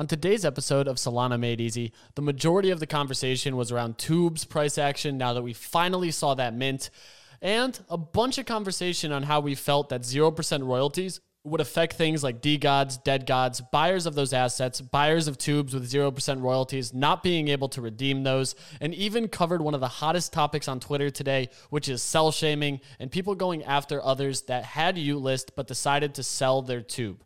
On today's episode of Solana Made Easy, the majority of the conversation was around t00bs price action now that we finally saw that mint, and a bunch of conversation on how we felt that 0% royalties would affect things like DeGods, dead gods, buyers of those assets, buyers of t00bs with 0% royalties, not being able to redeem those, and even covered one of the hottest topics on Twitter today, which is sell shaming and people going after others that had uList but decided to sell their t00b.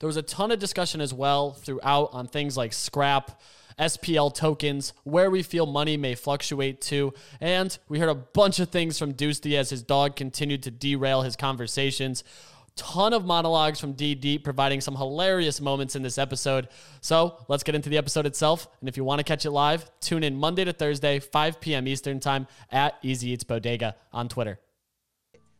There was a ton of discussion as well throughout on things like scrap, SPL tokens, where we feel money may fluctuate to. And we heard a bunch of things from Deucey as his dog continued to derail his conversations. Ton of monologues from DD providing some hilarious moments in this episode. So let's get into the episode itself. And if you want to catch it live, tune in Monday to Thursday, 5 p.m. Eastern Time at Easy Eats Bodega on Twitter.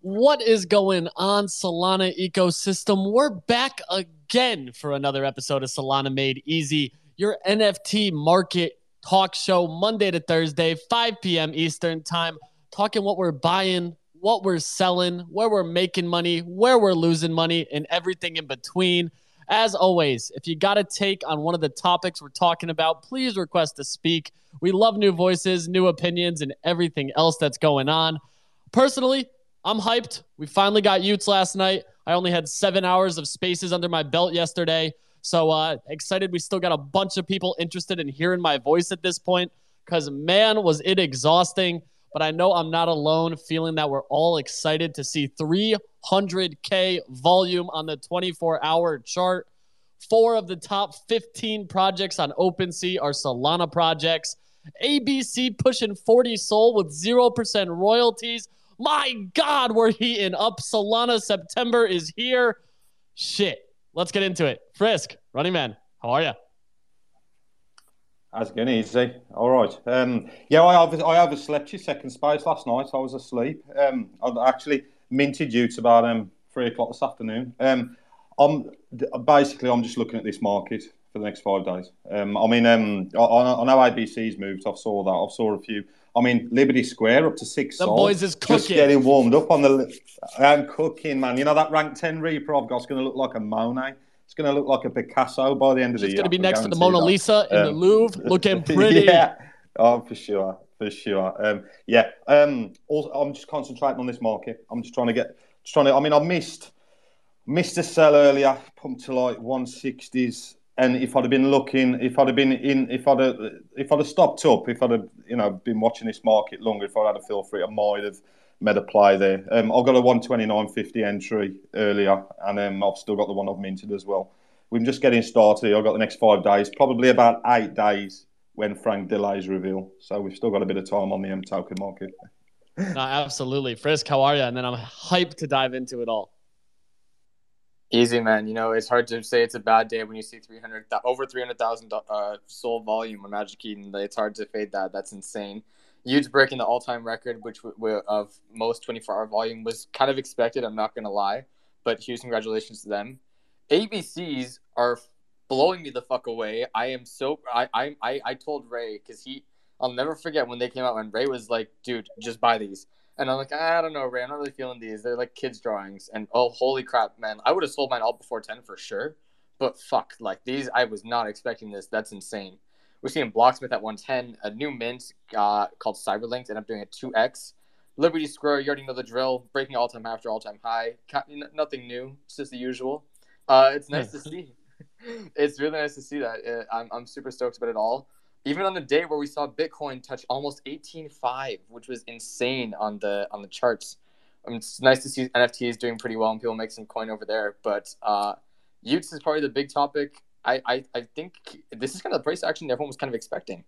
What is going on, Solana ecosystem? We're back again for another episode of Solana Made Easy, your NFT market talk show, Monday to Thursday, 5 p.m. Eastern Time, talking what we're buying, what we're selling, where we're making money, where we're losing money, and everything in between. As always, if you got a take on one of the topics we're talking about, please request to speak. We love new voices, new opinions, and everything else that's going on. Personally, I'm hyped. We finally got y00ts last night. I only had seven hours of spaces under my belt yesterday. So uh, excited. We still got a bunch of people interested in hearing my voice at this point because, man, was it exhausting. But I know I'm not alone feeling that we're all excited to see 300K volume on the 24 hour chart. Four of the top 15 projects on OpenSea are Solana projects. ABC pushing 40 SOL with 0% royalties. My God, we're heating up. Solana September is here. Shit. Let's get into it. Frisk, running man, how are you? How's good? Easy. All right. Um, yeah, I, over, I overslept your second space last night. I was asleep. Um, I actually minted you to about um, three o'clock this afternoon. Um, I'm basically I'm just looking at this market for the next five days. Um, I mean, um, I, I know ABC's moved. I saw that. I saw a few. I mean, Liberty Square up to six. The boys is cooking. Just getting warmed up on the. I'm cooking, man. You know that rank ten Reaper I've got is going to look like a Monet. It's going to look like a Picasso by the end of it's the year. It's going to be next to the Mona Lisa in um, the Louvre, looking pretty. yeah. Oh, for sure, for sure. Um, yeah. Um, also, I'm just concentrating on this market. I'm just trying to get, just trying to. I mean, I missed, missed a sell earlier, pumped to like 160s and if I'd have been looking, if I'd have been in, if I'd have, if I'd have stopped up, if I'd have, you know, been watching this market longer, if I had a feel for it, I might have made a play there. Um, I've got a 129.50 entry earlier, and um, I've still got the one I've minted as well. We're just getting started. I've got the next five days, probably about eight days when Frank delays reveal. So we've still got a bit of time on the M token market. no, absolutely. Frisk, how are you? And then I'm hyped to dive into it all. Easy, man. You know, it's hard to say it's a bad day when you see 300 over 300,000 uh, SOL volume on Magic Eden. It's hard to fade that. That's insane. y00ts breaking the all-time record, which w- of most 24-hour volume, was kind of expected. I'm not gonna lie, but huge congratulations to them. ABCs are blowing me the fuck away. I am so I I I, I told Ray because he I'll never forget when they came out when Ray was like, dude, just buy these. And I'm like, I don't know, Ray. I'm not really feeling these. They're like kids' drawings. And oh, holy crap, man! I would have sold mine all before ten for sure. But fuck, like these, I was not expecting this. That's insane. We're seeing Blocksmith at 110. A new mint uh, called Cyberlinked, and I'm doing a 2x. Liberty Square, you already know the drill. Breaking all time after all time high. Nothing new. It's just the usual. Uh, it's nice to see. it's really nice to see that. Uh, I'm, I'm super stoked about it all even on the day where we saw Bitcoin touch almost 18.5, which was insane on the on the charts. I mean, it's nice to see NFTs doing pretty well and people make some coin over there. But uh, y00ts is probably the big topic. I, I, I think this is kind of the price action everyone was kind of expecting.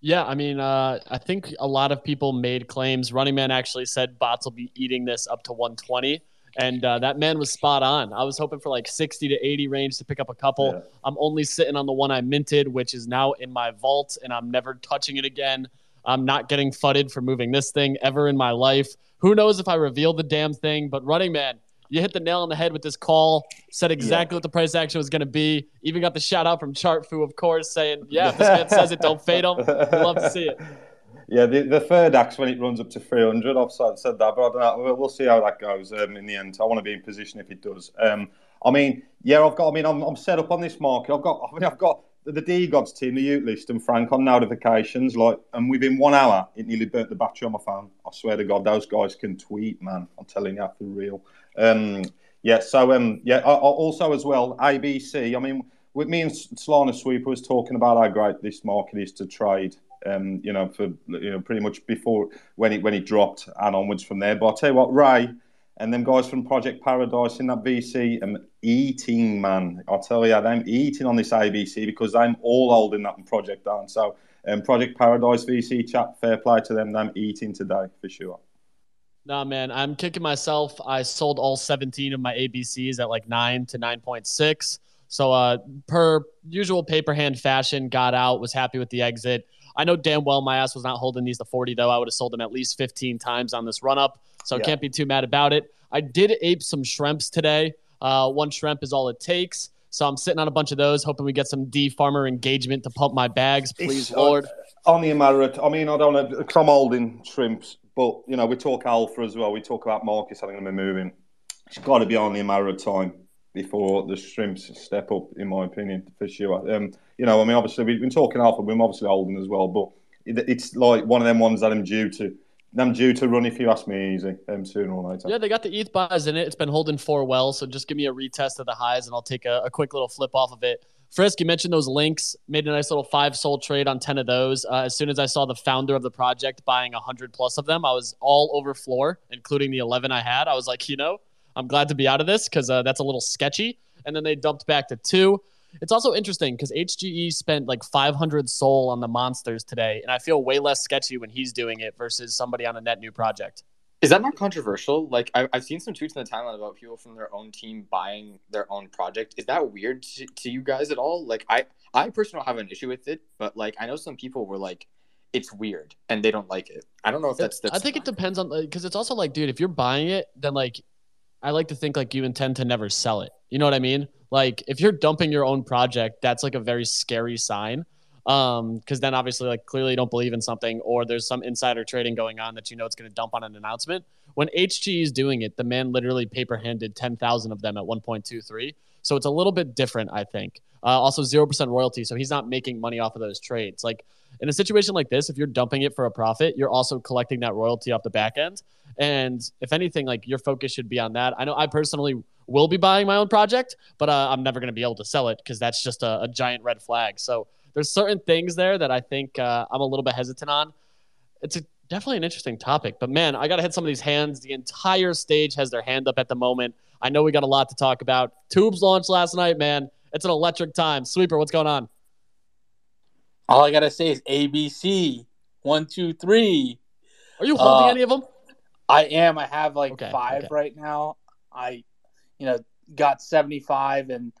Yeah, I mean, uh, I think a lot of people made claims. Running Man actually said bots will be eating this up to 120 and uh, that man was spot on. I was hoping for like 60 to 80 range to pick up a couple. Yeah. I'm only sitting on the one I minted, which is now in my vault, and I'm never touching it again. I'm not getting fudded for moving this thing ever in my life. Who knows if I reveal the damn thing? But running man, you hit the nail on the head with this call. Said exactly yeah. what the price action was going to be. Even got the shout out from Chart Chartfu, of course, saying, "Yeah, if this man says it, don't fade him." Love to see it. Yeah, the, the third axe when it runs up to 300, I've said, that, but I don't know. We'll, we'll see how that goes um, in the end. I want to be in position if it does. Um, I mean, yeah, I've got. I mean, I'm, I'm set up on this market. I've got. I mean, I've got the DeGods team, the y00t list, and Frank on notifications. Like, and within one hour, it nearly burnt the battery on my phone. I swear to God, those guys can tweet, man. I'm telling you, for real. Um, yeah. So, um, yeah. I, I also as well, ABC. I mean, with me and Solana Sweeper was talking about how great this market is to trade. Um, you know, for you know, pretty much before when it when it dropped and onwards from there. But I'll tell you what, Ray and them guys from Project Paradise in that VC, I'm eating, man. I'll tell you, I'm eating on this ABC because I'm all holding that project down. So, um, Project Paradise VC chap, fair play to them. I'm eating today for sure. Nah, man, I'm kicking myself. I sold all 17 of my ABCs at like 9 to 9.6. So, uh, per usual paper hand fashion, got out, was happy with the exit. I know damn well my ass was not holding these to 40, though. I would have sold them at least 15 times on this run up. So yeah. can't be too mad about it. I did ape some shrimps today. Uh, one shrimp is all it takes. So I'm sitting on a bunch of those, hoping we get some D farmer engagement to pump my bags, please, it's, Lord. Uh, only a matter of, I mean, I don't know, because I'm holding shrimps, but, you know, we talk alpha as well. We talk about markets having them be moving. It's got to be only a matter of time before the shrimps step up, in my opinion, for sure. Um, you know, I mean, obviously, we've been talking alpha, we're obviously holding as well, but it's like one of them ones that I'm due to them due to run if you ask me easy um, sooner or later. Yeah, they got the ETH buys in it. It's been holding four well, so just give me a retest of the highs and I'll take a, a quick little flip off of it. Frisk, you mentioned those links. Made a nice little five sold trade on ten of those. Uh, as soon as I saw the founder of the project buying hundred plus of them, I was all over floor, including the eleven I had. I was like, you know, I'm glad to be out of this because uh, that's a little sketchy. And then they dumped back to two. It's also interesting because HGE spent like 500 SOL on the monsters today, and I feel way less sketchy when he's doing it versus somebody on a net new project. Is that not controversial? Like I, have seen some tweets in the timeline about people from their own team buying their own project. Is that weird to, to you guys at all? Like I, I personally don't have an issue with it, but like I know some people were like, it's weird and they don't like it. I don't know if that's. that's I think it depends on because it's also like, dude, if you're buying it, then like, I like to think like you intend to never sell it. You know what I mean? Like if you're dumping your own project, that's like a very scary sign. Um, because then obviously like clearly you don't believe in something or there's some insider trading going on that you know it's going to dump on an announcement. When HG is doing it, the man literally paper handed 10,000 of them at 1.23. So it's a little bit different, I think. Uh, also 0% royalty. So he's not making money off of those trades. Like in a situation like this, if you're dumping it for a profit, you're also collecting that royalty off the back end. And if anything, like your focus should be on that. I know I personally will be buying my own project, but uh, I'm never going to be able to sell it because that's just a, a, giant red flag. So there's certain things there that I think uh, I'm a little bit hesitant on. It's a, definitely an interesting topic, but man, I got to hit some of these hands. The entire stage has their hand up at the moment. I know we got a lot to talk about. t00bs launched last night, man. It's an electric time. Sweeper, what's going on? All I gotta say is ABC one, two, three. Are you holding uh, any of them? I am. I have like okay, five okay. right now. I you know, got 75 and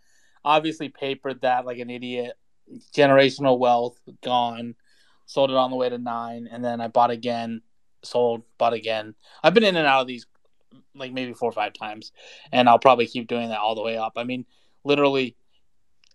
obviously papered that like an idiot. Generational wealth gone. Sold it on the way to nine, and then I bought again, sold, bought again. I've been in and out of these like maybe four or five times, and I'll probably keep doing that all the way up. I mean, literally,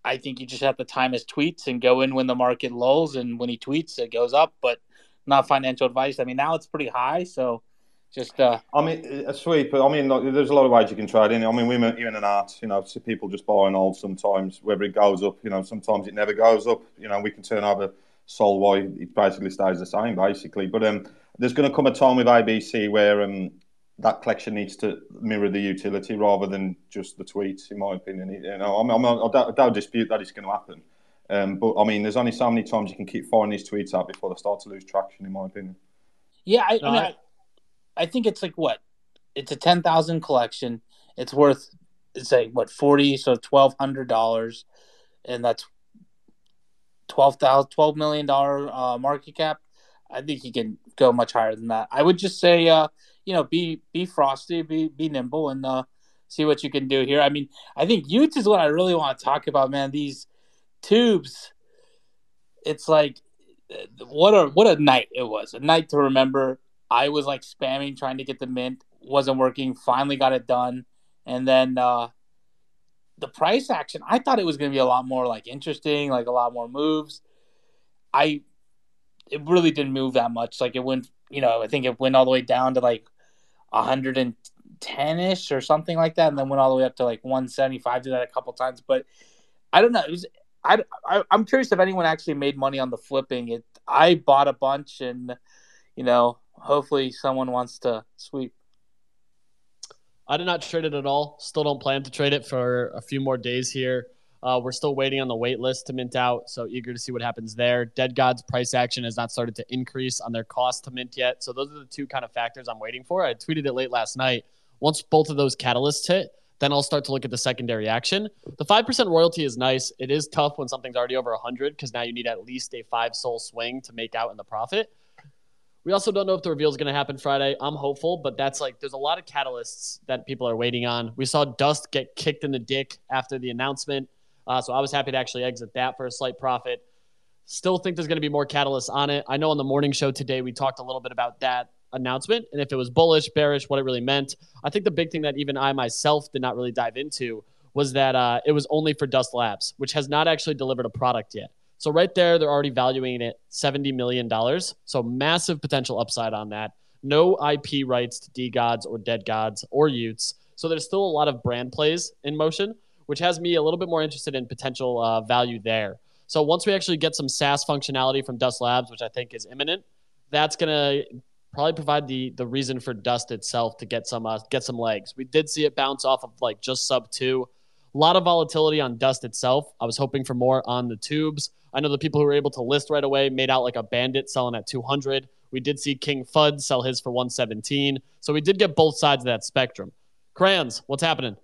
I think you just have to time his tweets and go in when the market lulls, and when he tweets, it goes up. But not financial advice. I mean, now it's pretty high, so just, uh, I mean, a sweep. I mean, like, there's a lot of ways you can trade in. I mean, women, even in art, you know, people just buy and hold sometimes. Whether it goes up, you know, sometimes it never goes up. You know, we can turn over Sol why it basically stays the same, basically. But um, there's going to come a time with ABC where um, that collection needs to mirror the utility rather than just the tweets, in my opinion. You know, I'm, I'm, I, don't, I don't dispute that it's going to happen. Um, but I mean, there's only so many times you can keep firing these tweets out before they start to lose traction, in my opinion. Yeah, I, no, I mean, I, I think it's like what? It's a ten thousand collection. It's worth it's like what forty, so twelve hundred dollars, and that's twelve thousand twelve million dollar uh, market cap. I think you can go much higher than that. I would just say, uh, you know, be be frosty, be be nimble, and uh, see what you can do here. I mean, I think y00ts is what I really want to talk about, man. These t00bs, it's like what a what a night it was, a night to remember. I was like spamming trying to get the mint, wasn't working. Finally got it done, and then uh, the price action. I thought it was going to be a lot more like interesting, like a lot more moves. I it really didn't move that much. Like it went, you know, I think it went all the way down to like 110 110 ish or something like that, and then went all the way up to like 175. Did that a couple times, but I don't know. It was I, I I'm curious if anyone actually made money on the flipping. It I bought a bunch, and you know, hopefully someone wants to sweep. I did not trade it at all. Still don't plan to trade it for a few more days here. Uh, we're still waiting on the wait list to mint out, so eager to see what happens there. Dead Gods price action has not started to increase on their cost to mint yet, so those are the two kind of factors I'm waiting for. I tweeted it late last night. Once both of those catalysts hit, then I'll start to look at the secondary action. The 5% royalty is nice. It is tough when something's already over 100 because now you need at least a five SOL swing to make out in the profit. We also don't know if the reveal is going to happen Friday. I'm hopeful, but that's like there's a lot of catalysts that people are waiting on. We saw Dust get kicked in the dick after the announcement. Uh, so I was happy to actually exit that for a slight profit. Still think there's going to be more catalysts on it. I know on the morning show today we talked a little bit about that announcement and if it was bullish, bearish, what it really meant. I think the big thing that even I myself did not really dive into was that uh, it was only for Dust Labs, which has not actually delivered a product yet. So right there, they're already valuing it $70 million. So massive potential upside on that. No IP rights to DeGods or Dead Gods or y00ts. So there's still a lot of brand plays in motion which has me a little bit more interested in potential uh, value there. So once we actually get some SaaS functionality from Dust Labs, which I think is imminent, that's gonna probably provide the the reason for Dust itself to get some uh, get some legs. We did see it bounce off of like just sub two. A lot of volatility on Dust itself. I was hoping for more on the t00bs. I know the people who were able to list right away made out like a bandit selling at 200. We did see King Fud sell his for 117. So we did get both sides of that spectrum. Crayons, what's happening?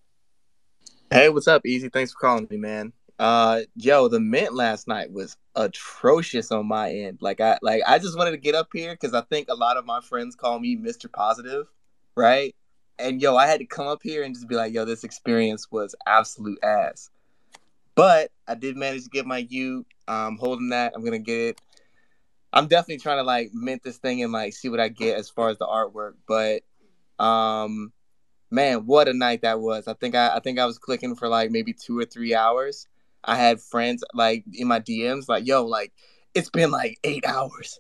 Hey, what's up, Easy? Thanks for calling me, man. Uh, yo, the mint last night was atrocious on my end. Like I, like I just wanted to get up here because I think a lot of my friends call me Mr. Positive, right? And yo, I had to come up here and just be like, yo, this experience was absolute ass. But I did manage to get my U. I'm holding that. I'm gonna get it. I'm definitely trying to like mint this thing and like see what I get as far as the artwork. But um man, what a night that was. I think I, I think I was clicking for like maybe two or three hours. I had friends like in my DMs like, yo, like it's been like eight hours.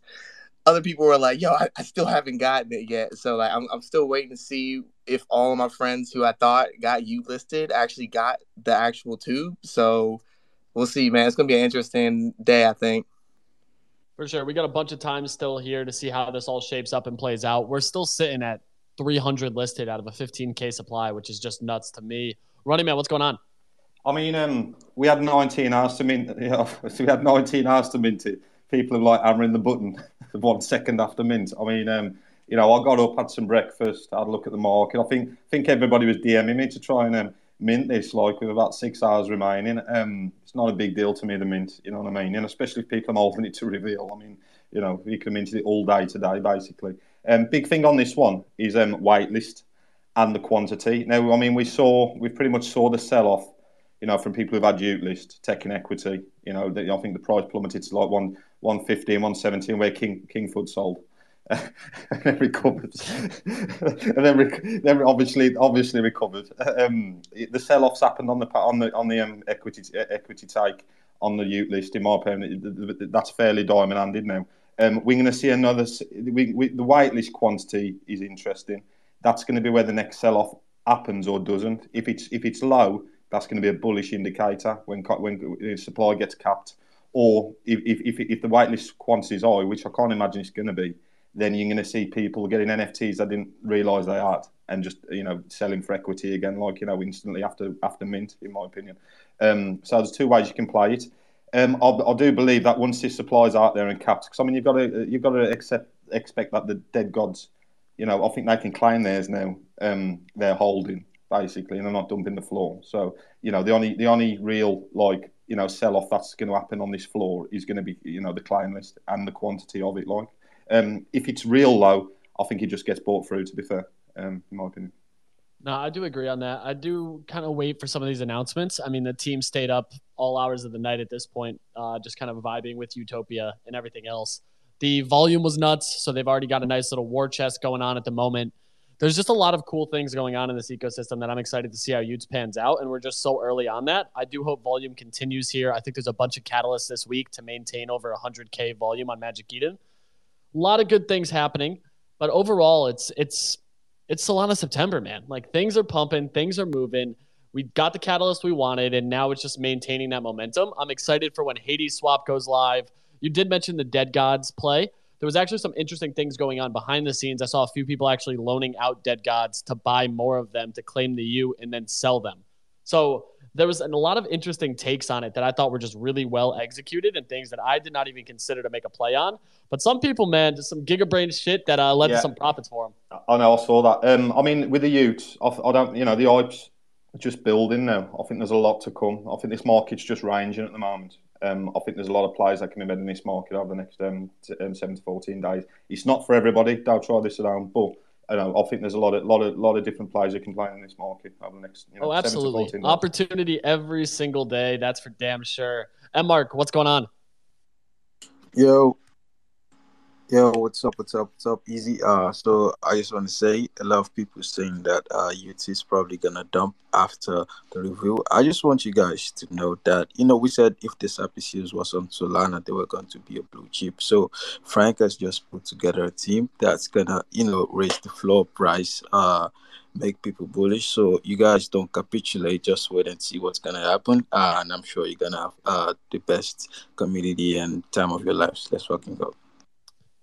Other people were like, yo, I, I still haven't gotten it yet. So like I'm I'm still waiting to see if all of my friends who I thought got you listed actually got the actual t00b. So we'll see, man. It's gonna be an interesting day, I think. For sure. We got a bunch of time still here to see how this all shapes up and plays out. We're still sitting at 300 listed out of a 15k supply, which is just nuts to me. Running man, what's going on? I mean, um, we had 19 hours to mint. You know, so we had 19 hours to mint it. People have like hammering the button one second after mint. I mean, um, you know, I got up, had some breakfast, had a look at the market. I think think everybody was DMing me to try and um, mint this, like with about six hours remaining. Um, it's not a big deal to me, the mint. You know what I mean? And especially if people are holding it to reveal. I mean, you know, you can mint it all day today, basically. Um, big thing on this one is um, waitlist and the quantity. Now, I mean, we saw we pretty much saw the sell off, you know, from people who've had y00t list, taking equity. You know, I think the price plummeted to like one one fifty and one seventeen where King Kingfoot sold. and then recovered, and then, rec- then obviously obviously recovered. Um, the sell-offs happened on the on the on the um, equity equity take on the y00t list. In my opinion, that's fairly diamond-handed now. Um, we're going to see another. We, we, the whitelist quantity is interesting. That's going to be where the next sell-off happens or doesn't. If it's if it's low, that's going to be a bullish indicator when when supply gets capped. Or if if, if the whitelist quantity is high, which I can't imagine it's going to be, then you're going to see people getting NFTs they didn't realise they had and just you know selling for equity again, like you know instantly after after mint, in my opinion. Um, so there's two ways you can play it. Um, I, I, do believe that once this supply's out there and capped, because I mean you've got to you've got to accept expect that the dead gods, you know, I think they can claim theirs now. Um, they're holding basically, and they're not dumping the floor. So you know the only the only real like you know sell off that's going to happen on this floor is going to be you know the client list and the quantity of it. Like um, if it's real low, I think it just gets bought through. To be fair, um, in my opinion. No, I do agree on that. I do kind of wait for some of these announcements. I mean, the team stayed up all hours of the night at this point, uh, just kind of vibing with Utopia and everything else. The volume was nuts, so they've already got a nice little war chest going on at the moment. There's just a lot of cool things going on in this ecosystem that I'm excited to see how y00ts pans out, and we're just so early on that. I do hope volume continues here. I think there's a bunch of catalysts this week to maintain over 100k volume on Magic Eden. A lot of good things happening, but overall, it's it's it's Solana September, man. Like things are pumping, things are moving. We got the catalyst we wanted, and now it's just maintaining that momentum. I'm excited for when Hadeswap goes live. You did mention the Dead Gods play. There was actually some interesting things going on behind the scenes. I saw a few people actually loaning out Dead Gods to buy more of them to claim the U and then sell them. So there was a lot of interesting takes on it that I thought were just really well executed and things that I did not even consider to make a play on. But some people, man, just some gigabrain shit that uh, led yeah. to some profits for them. I know, I saw that. Um, I mean, with the y00ts, I, I don't, you know, the hype's just building now. I think there's a lot to come. I think this market's just ranging at the moment. Um, I think there's a lot of players that can be made in this market over the next um, t- um, seven to fourteen days. It's not for everybody. Don't try this alone, but I, know, I think there's a lot of lot of lot of different players who can play in this market over the next. You know, oh, absolutely! Opportunity every single day. That's for damn sure. And Mark, what's going on? Yo, Yo, what's up? What's up? What's up? Easy. Uh, so I just want to say a lot of people saying that uh, UT is probably gonna dump after the review. I just want you guys to know that you know we said if this episode was on Solana, they were going to be a blue chip. So Frank has just put together a team that's gonna you know raise the floor price. Uh, make people bullish. So you guys don't capitulate. Just wait and see what's gonna happen. Uh, and I'm sure you're gonna have uh, the best community and time of your lives. Let's fucking go.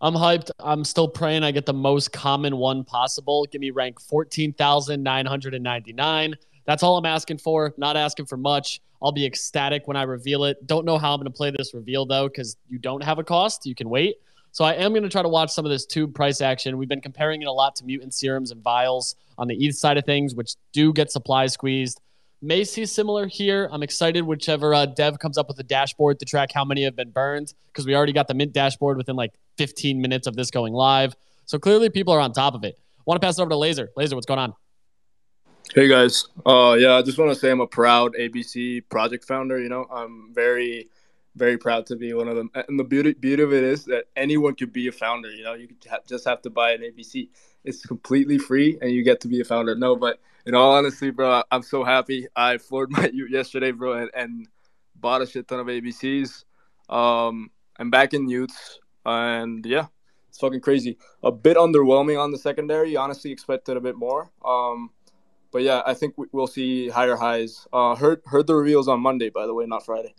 I'm hyped. I'm still praying I get the most common one possible. Give me rank 14,999. That's all I'm asking for. Not asking for much. I'll be ecstatic when I reveal it. Don't know how I'm going to play this reveal though, because you don't have a cost. You can wait. So I am going to try to watch some of this t00b price action. We've been comparing it a lot to mutant serums and vials on the ETH side of things, which do get supply squeezed. May see similar here. I'm excited whichever uh, dev comes up with a dashboard to track how many have been burned because we already got the mint dashboard within like 15 minutes of this going live. So clearly people are on top of it. Want to pass it over to Laser. Laser, what's going on? Hey guys. Uh, yeah, I just want to say I'm a proud ABC project founder. You know, I'm very, very proud to be one of them. And the beauty beauty of it is that anyone could be a founder. You know, you just have to buy an ABC. It's completely free, and you get to be a founder. No, but in all honesty, bro, I'm so happy. I floored my y00t yesterday, bro, and, and bought a shit ton of ABCs. Um, I'm back in y00ts, and yeah, it's fucking crazy. A bit underwhelming on the secondary. Honestly, expected a bit more. Um, but yeah, I think we'll see higher highs. Uh, heard heard the reveals on Monday, by the way, not Friday.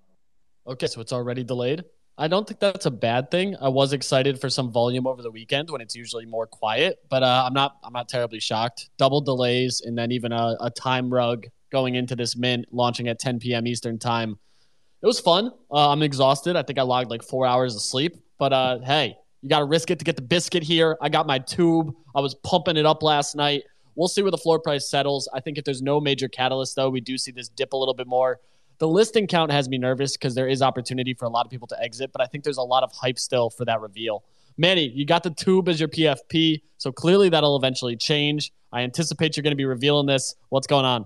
Okay, so it's already delayed. I don't think that's a bad thing. I was excited for some volume over the weekend when it's usually more quiet, but uh, I'm not. I'm not terribly shocked. Double delays and then even a, a, time rug going into this mint launching at 10 p.m. Eastern time. It was fun. Uh, I'm exhausted. I think I logged like four hours of sleep, but uh, hey, you got to risk it to get the biscuit here. I got my t00b. I was pumping it up last night. We'll see where the floor price settles. I think if there's no major catalyst, though, we do see this dip a little bit more. The listing count has me nervous because there is opportunity for a lot of people to exit, but I think there's a lot of hype still for that reveal. Manny, you got the t00b as your PFP, so clearly that'll eventually change. I anticipate you're going to be revealing this. What's going on?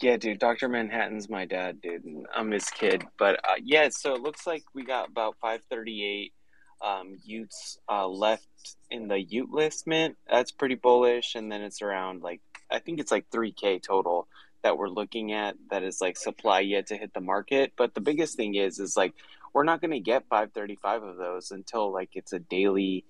Yeah, dude, Dr. Manhattan's my dad, dude, I'm his kid. But uh, yeah, so it looks like we got about 538 um, y00ts uh, left in the y00t list mint. That's pretty bullish. And then it's around like, I think it's like 3K total that we're looking at that is like supply yet to hit the market. But the biggest thing is is like we're not going to get 535 of those until like it's a daily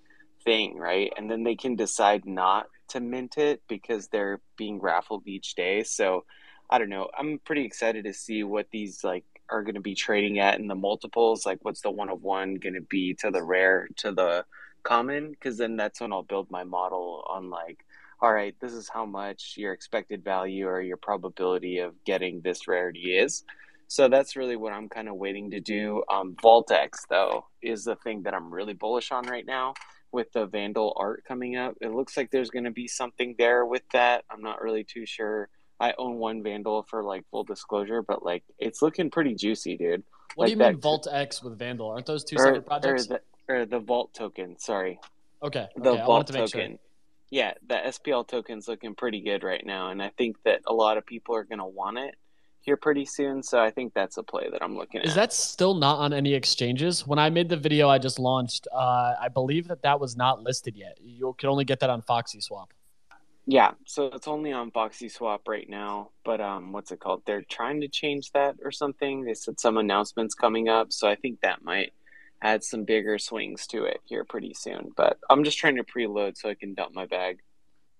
thing, right? And then they can decide not to mint it because they're being raffled each day. So I don't know. I'm pretty excited to see what these like are going to be trading at in the multiples. Like, what's the one of one going to be to the rare to the common? Because then that's when I'll build my model on like all right, this is how much your expected value or your probability of getting this rarity is. So that's really what I'm kind of waiting to do. Um, Vault-X, though, is the thing that I'm really bullish on right now with the Vandal art coming up. It looks like there's going to be something there with that. I'm not really too sure. I own one Vandal for like full disclosure, but like it's looking pretty juicy, dude. What like do you mean Vault-X with Vandal? Aren't those two or, separate projects? Or the, or the Vault token, sorry. Okay. The okay. Vault token. Sure yeah, the SPL token's looking pretty good right now, and I think that a lot of people are going to want it here pretty soon. So I think that's a play that I'm looking at. Is that still not on any exchanges? When I made the video I just launched, uh, I believe that that was not listed yet. You can only get that on Foxy Swap. Yeah, so it's only on Foxy Swap right now. But um, what's it called? They're trying to change that or something. They said some announcements coming up, so I think that might add some bigger swings to it here pretty soon. But I'm just trying to preload so I can dump my bag.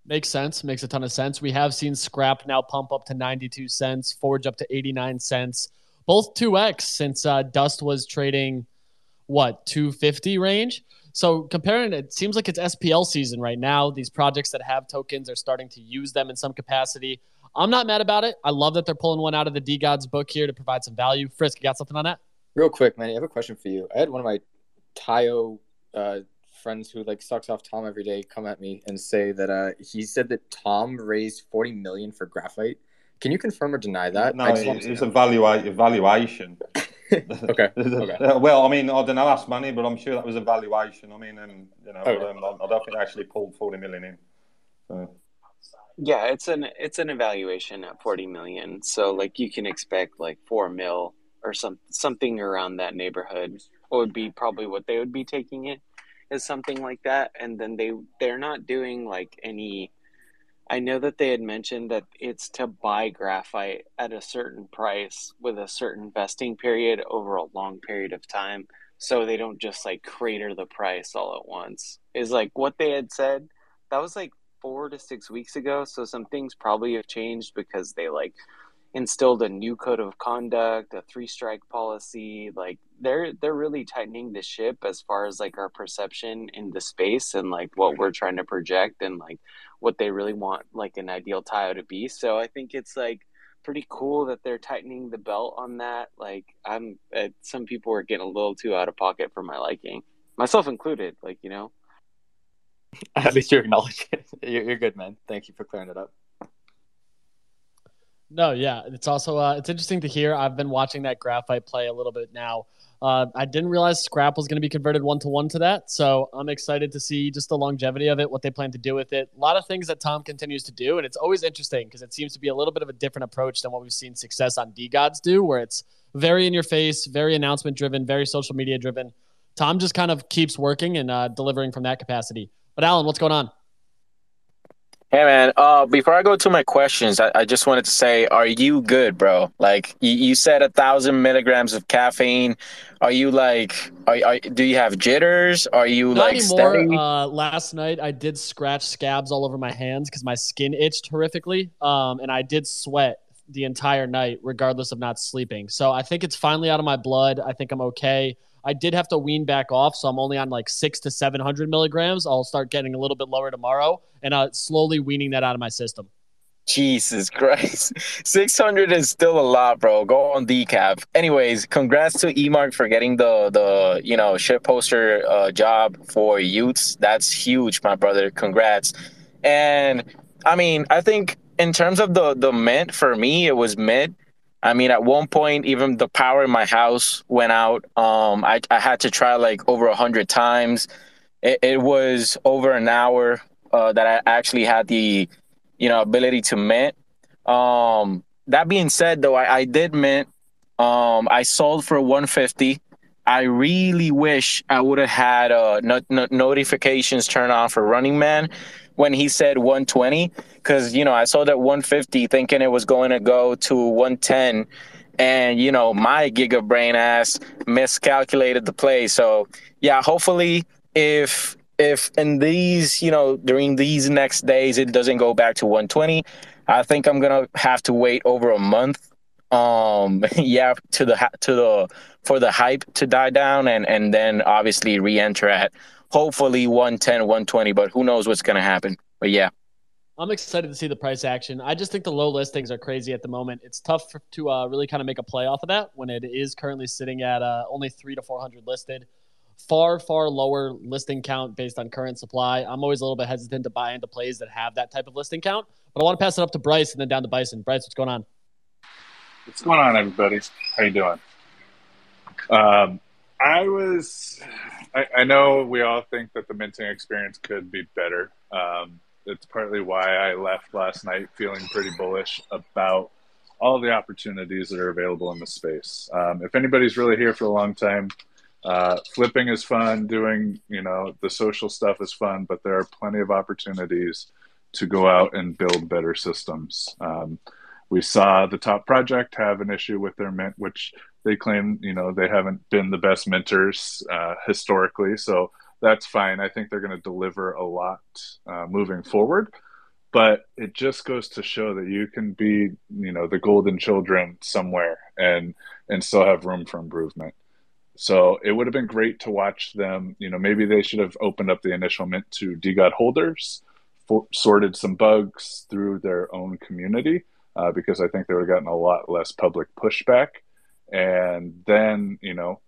Makes sense. Makes a ton of sense. We have seen scrap now pump up to 92 cents, forge up to 89 cents, both 2x since uh, Dust was trading what 250 range. So comparing it seems like it's SPL season right now. These projects that have tokens are starting to use them in some capacity. I'm not mad about it. I love that they're pulling one out of the DeGods book here to provide some value. Frisk, you got something on that? Real quick, man, I have a question for you. I had one of my Taiyo uh, friends who like sucks off Tom every day come at me and say that uh, he said that Tom raised 40 million for graphite. Can you confirm or deny that? No, it's a valua- evaluation. okay. okay. Well, I mean, I don't know, ask money, but I'm sure that was a valuation. I mean, and you know, okay. um, I don't think they actually pulled 40 million in. So. Yeah, it's an it's an evaluation at 40 million. So like you can expect like four mil or some something around that neighborhood would be probably what they would be taking it is something like that. And then they they're not doing like any I know that they had mentioned that it's to buy graphite at a certain price with a certain vesting period over a long period of time. So they don't just like crater the price all at once. Is like what they had said. That was like four to six weeks ago. So some things probably have changed because they like instilled a new code of conduct, a three strike policy. Like they're they're really tightening the ship as far as like our perception in the space and like what we're trying to project and like what they really want like an ideal Taiyo to be. So I think it's like pretty cool that they're tightening the belt on that. Like I'm uh, some people are getting a little too out of pocket for my liking, myself included. Like you know. At least you acknowledge it. You're, you're good, man. Thank you for clearing it up. No, yeah, it's also uh, it's interesting to hear. I've been watching that graphite play a little bit now. Uh, I didn't realize scrap was going to be converted one to one to that, so I'm excited to see just the longevity of it, what they plan to do with it. A lot of things that Tom continues to do, and it's always interesting because it seems to be a little bit of a different approach than what we've seen success on DeGods do, where it's very in your face, very announcement driven, very social media driven. Tom just kind of keeps working and uh, delivering from that capacity. But Alan, what's going on? Hey man, uh, before I go to my questions, I, I, just wanted to say, are you good, bro? Like you, you said, a thousand milligrams of caffeine. Are you like, are, are do you have jitters? Are you Not like anymore. Uh, last night I did scratch scabs all over my hands because my skin itched horrifically, um, and I did sweat the entire night, regardless of not sleeping. So I think it's finally out of my blood. I think I'm okay. I did have to wean back off, so I'm only on like six to seven hundred milligrams. I'll start getting a little bit lower tomorrow, and uh, slowly weaning that out of my system. Jesus Christ. 600 is still a lot, bro. Go on decaf. Anyways, congrats to Emark for getting the the, you know, ship poster uh, job for youths. That's huge, my brother. Congrats. And I mean, I think in terms of the the mint for me, it was mint. I mean, at one point, even the power in my house went out. Um, I, I had to try like over a hundred times. It, it, was over an hour uh, that I actually had the, you know, ability to mint. Um, that being said, though, I, I did mint. Um, I sold for 150. I really wish I would have had uh, no, no, notifications turned on for Running Man when he said 120 because you know I sold at 150 thinking it was going to go to 110 and you know my giga brain ass miscalculated the play so yeah hopefully if if in these you know during these next days it doesn't go back to 120 i think i'm gonna have to wait over a month um yeah to the to the for the hype to die down and and then obviously re-enter at hopefully 110, 120, but who knows what's going to happen. But yeah. I'm excited to see the price action. I just think the low listings are crazy at the moment. It's tough to uh, really kind of make a play off of that when it is currently sitting at uh, only three to 400 listed. Far, far lower listing count based on current supply. I'm always a little bit hesitant to buy into plays that have that type of listing count. But I want to pass it up to Bryce and then down to Bison. Bryce, what's going on? What's going on, everybody? How you doing? Um, I was I, I, know we all think that the minting experience could be better. Um, it's partly why I left last night feeling pretty bullish about all the opportunities that are available in the space. Um, if anybody's really here for a long time, uh, flipping is fun. Doing you know the social stuff is fun, but there are plenty of opportunities to go out and build better systems. Um, we saw the top project have an issue with their mint, which they claim you know they haven't been the best mentors uh, historically, so that's fine. I think they're going to deliver a lot uh, moving forward. but it just goes to show that you can be, you know, the golden children somewhere and and still have room for improvement. So it would have been great to watch them. You know, maybe they should have opened up the initial mint to DeGod holders, for, sorted some bugs through their own community, uh, because I think they would have gotten a lot less public pushback. And then, you know,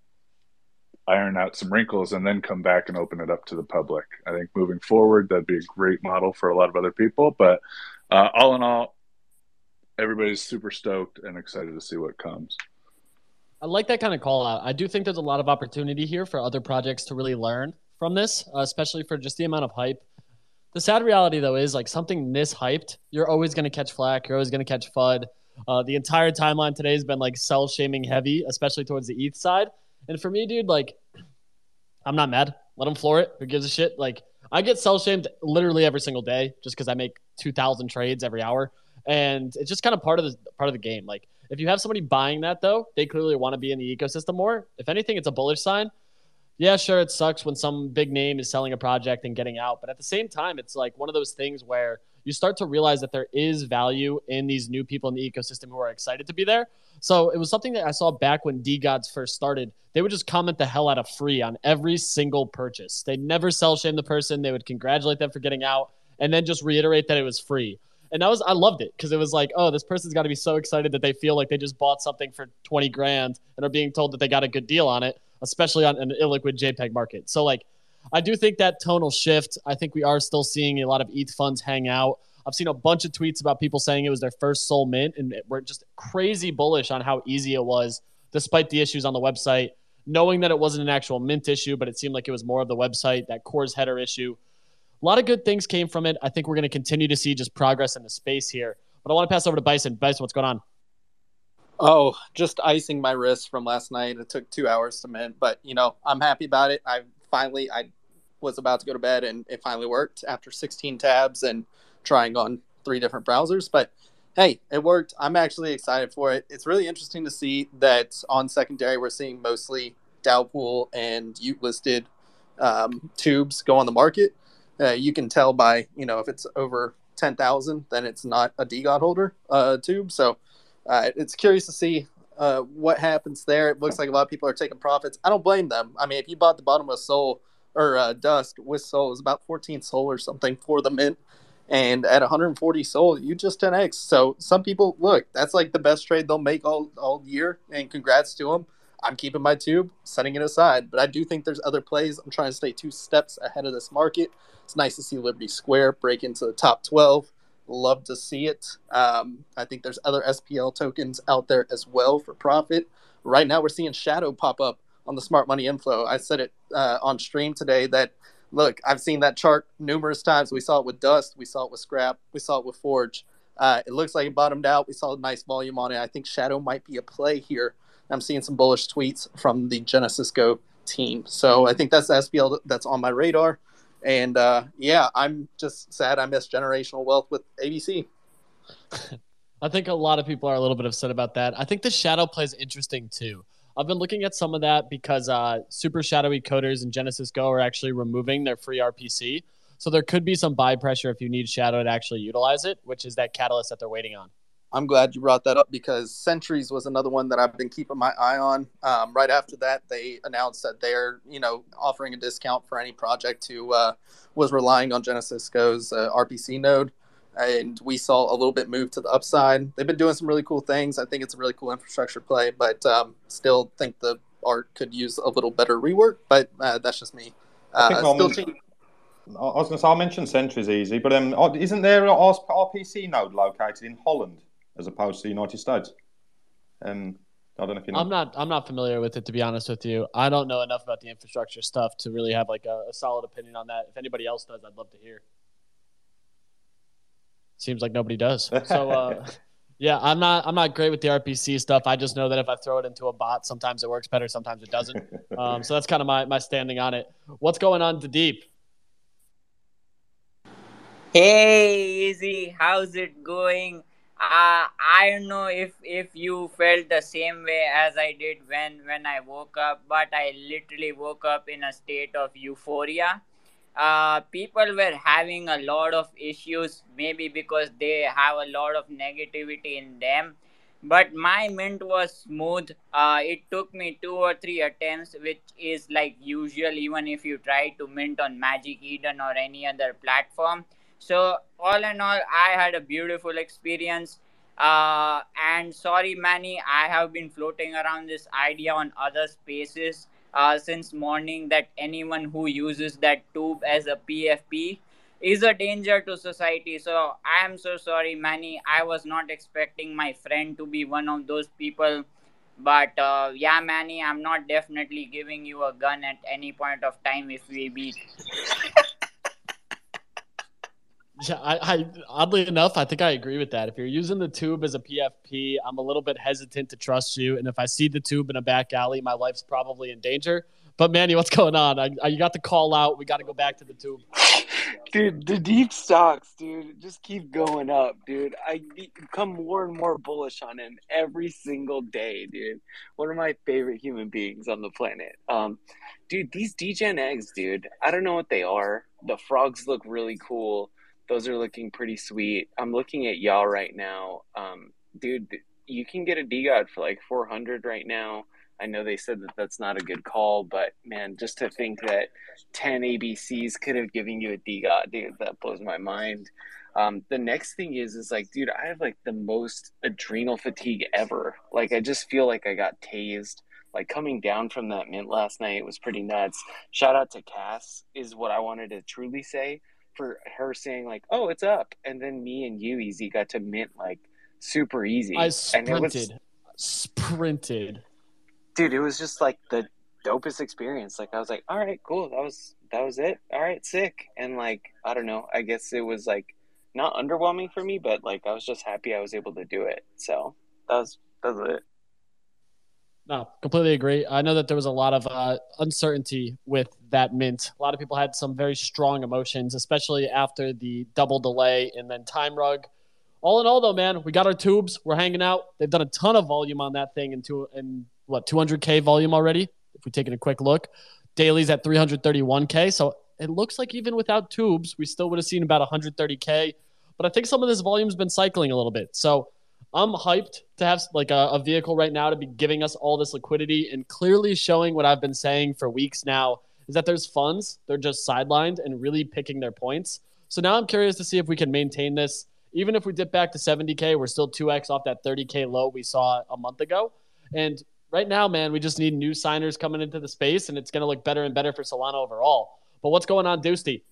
iron out some wrinkles and then come back and open it up to the public. I think moving forward, that'd be a great model for a lot of other people. But uh, all in all, everybody's super stoked and excited to see what comes. I like that kind of call out. I do think there's a lot of opportunity here for other projects to really learn from this, uh, especially for just the amount of hype. The sad reality, though, is like something this hyped, you're always going to catch flack. You're always going to catch FUD. Uh, the entire timeline today has been like sell shaming heavy, especially towards the ETH side. And for me, dude, like, I'm not mad. Let them floor it. Who gives a shit? Like, I get sell shamed literally every single day just because I make 2,000 trades every hour, and it's just kind of part of the part of the game. Like, if you have somebody buying that though, they clearly want to be in the ecosystem more. If anything, it's a bullish sign. Yeah, sure, it sucks when some big name is selling a project and getting out, but at the same time, it's like one of those things where you start to realize that there is value in these new people in the ecosystem who are excited to be there. So it was something that I saw back when DeGods first started. They would just comment the hell out of free on every single purchase. They'd never sell shame the person. They would congratulate them for getting out and then just reiterate that it was free. And that was I loved it because it was like, oh, this person's got to be so excited that they feel like they just bought something for 20 grand and are being told that they got a good deal on it, especially on an illiquid JPEG market. So like I do think that tonal shift, I think we are still seeing a lot of ETH funds hang out. I've seen a bunch of tweets about people saying it was their first SOL mint and we're just crazy bullish on how easy it was despite the issues on the website, knowing that it wasn't an actual mint issue, but it seemed like it was more of the website, that CORS header issue a lot of good things came from it. I think we're going to continue to see just progress in the space here. But I want to pass over to Bison. Bison, what's going on? Oh, just icing my wrist from last night. It took two hours to mint, but you know I'm happy about it. I finally I was about to go to bed and it finally worked after 16 tabs and trying on three different browsers. But hey, it worked. I'm actually excited for it. It's really interesting to see that on secondary we're seeing mostly DAO pool and y00t listed um, t00bs go on the market uh, you can tell by you know if it's over 10,000 then it's not a DeGod holder uh, t00b so uh, it's curious to see uh, what happens there it looks like a lot of people are taking profits I don't blame them I mean if you bought the bottom of SOL or uh, Dust with SOL it was about 14 SOL or something for the mint and at 140 SOL you just 10x so some people look that's like the best trade they'll make all, all year and congrats to them I'm keeping my t00b, setting it aside. But I do think there's other plays. I'm trying to stay two steps ahead of this market. It's nice to see Liberty Square break into the top 12. Love to see it. Um, I think there's other SPL tokens out there as well for profit. Right now, we're seeing Shadow pop up on the smart money inflow. I said it uh, on stream today that look, I've seen that chart numerous times. We saw it with Dust, we saw it with Scrap, we saw it with Forge. Uh, it looks like it bottomed out. We saw a nice volume on it. I think Shadow might be a play here I'm seeing some bullish tweets from the GenesysGo team. So I think that's the SPL that's on my radar. And uh, yeah, I'm just sad I missed generational wealth with ABC. I think a lot of people are a little bit upset about that. I think the shadow play is interesting too. I've been looking at some of that because uh, super shadowy coders and GenesysGo are actually removing their free RPC. So there could be some buy pressure if you need shadow to actually utilize it, which is that catalyst that they're waiting on. I'm glad you brought that up because Sentries was another one that I've been keeping my eye on. Um, right after that, they announced that they're you know offering a discount for any project who uh, was relying on GenesysGo's uh, RPC node, and we saw a little bit move to the upside. They've been doing some really cool things. I think it's a really cool infrastructure play, but um, still think the art could use a little better rework. But uh, that's just me. I, think uh, still I was going to say, I'll mention Sentries easy, but um, isn't there an RPC node located in Holland? as opposed to the United States. Um, I don't know if you know. I'm not. I'm not familiar with it to be honest with you. I don't know enough about the infrastructure stuff to really have like a, a solid opinion on that. If anybody else does, I'd love to hear. Seems like nobody does. So uh, yeah, I'm not. I'm not great with the RPC stuff. I just know that if I throw it into a bot, sometimes it works better, sometimes it doesn't. Um, so that's kind of my my standing on it. What's going on to deep? Hey, Easy, how's it going? uh, I don't know if if you felt the same way as I did when when I woke up, but I literally woke up in a state of euphoria. Uh, people were having a lot of issues, maybe because they have a lot of negativity in them. But my mint was smooth. Uh, it took me two or three attempts, which is like usual, even if you try to mint on Magic Eden or any other platform. So, all in all, I had a beautiful experience. Uh, and sorry, Manny, I have been floating around this idea on other spaces uh, since morning that anyone who uses that t00b as a PFP is a danger to society. So I am so sorry, Manny. I was not expecting my friend to be one of those people. But uh, yeah, Manny, I'm not definitely giving you a gun at any point of time if we beat. Yeah, I, I oddly enough, I think I agree with that. If you're using the t00b as a PFP, I'm a little bit hesitant to trust you. And if I see the t00b in a back alley, my life's probably in danger. But Manny, what's going on? I, I, you got the call out. We got to go back to the t00b. Dude, the deep stocks, dude, just keep going up, dude. I become more and more bullish on him every single day, dude. One of my favorite human beings on the planet. Um, dude, these degen eggs, dude. I don't know what they are. The frogs look really cool those are looking pretty sweet. I'm looking at y'all right now. Um, dude, you can get a DeGod for like 400 right now. I know they said that that's not a good call, but man, just to think that 10 ABCs could have given you a DeGod, dude, that blows my mind. Um, the next thing is, is like, dude, I have like the most adrenal fatigue ever. Like, I just feel like I got tased. Like coming down from that mint last night was pretty nuts. Shout out to Cass is what I wanted to truly say for her saying like, "Oh, it's up," and then me and you, Easy, got to mint like super easy. I sprinted, was, sprinted, dude. It was just like the dopest experience. Like I was like, "All right, cool. That was that was it. All right, sick." And like I don't know. I guess it was like not underwhelming for me, but like I was just happy I was able to do it. So that was that was it. No, completely agree. I know that there was a lot of uh, uncertainty with that mint. A lot of people had some very strong emotions, especially after the double delay and then time rug. All in all, though, man, we got our t00bs. We're hanging out. They've done a ton of volume on that thing into in what 200k volume already. If we take a quick look, dailies at 331k. So it looks like even without t00bs, we still would have seen about 130k. But I think some of this volume's been cycling a little bit. So I'm hyped to have like a, a, vehicle right now to be giving us all this liquidity and clearly showing what I've been saying for weeks now is that there's funds. They're just sidelined and really picking their points. So now I'm curious to see if we can maintain this. Even if we dip back to 70K, we're still 2X off that 30K low we saw a month ago. And right now, man, we just need new signers coming into the space and it's going to look better and better for Solana overall. But what's going on, Dusty?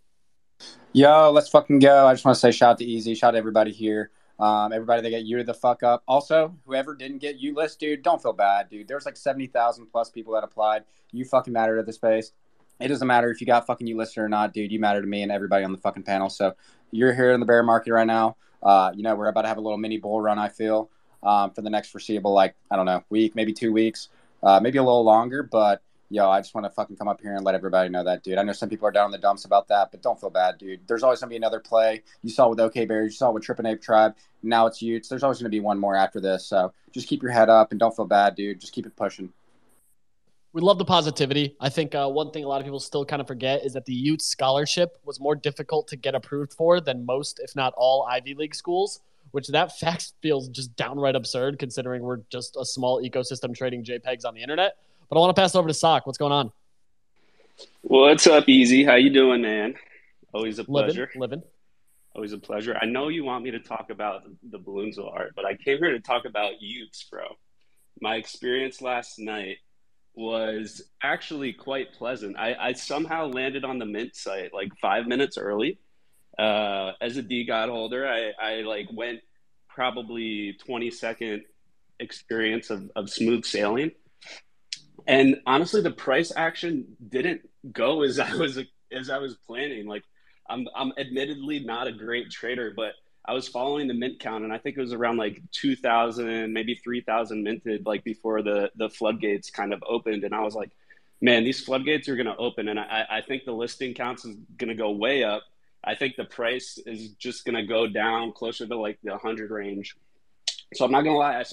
Yo, let's fucking go. I just want to say shout out to Easy, shout out to everybody here. Um, everybody that get you the fuck up. Also, whoever didn't get y00tlist, dude, don't feel bad, dude. There's like seventy thousand plus people that applied. You fucking matter to the space. It doesn't matter if you got fucking y00tlisted or not, dude. You matter to me and everybody on the fucking panel. So you're here in the bear market right now. Uh, you know we're about to have a little mini bull run. I feel um, for the next foreseeable, like I don't know, week, maybe two weeks, uh, maybe a little longer, but yo, I just want to fucking come up here and let everybody know that, dude. I know some people are down in the dumps about that, but don't feel bad, dude. There's always gonna be another play. You saw with OK Bears, you saw with Trippin' Ape Tribe. Now it's y00ts. There's always gonna be one more after this. So just keep your head up and don't feel bad, dude. Just keep it pushing. We love the positivity. I think uh, one thing a lot of people still kind of forget is that the y00ts scholarship was more difficult to get approved for than most, if not all, Ivy League schools. Which that fact feels just downright absurd, considering we're just a small ecosystem trading JPEGs on the internet. But I want to pass it over to Sock. What's going on? What's up, Easy? How you doing, man? Always a pleasure. Living. living. Always a pleasure. I know you want me to talk about the Balloonsville art, but I came here to talk about y00ts, bro. My experience last night was actually quite pleasant. I, I somehow landed on the Mint site like five minutes early. Uh, as a DeGod holder, I, I like went probably 20 second experience of, of smooth sailing and honestly, the price action didn't go as I was as I was planning. Like, I'm I'm admittedly not a great trader, but I was following the mint count, and I think it was around like 2,000, maybe 3,000 minted, like before the the floodgates kind of opened, and I was like, man, these floodgates are going to open, and I, I think the listing counts is going to go way up. I think the price is just going to go down closer to like the 100 range. So I'm not going to lie, I,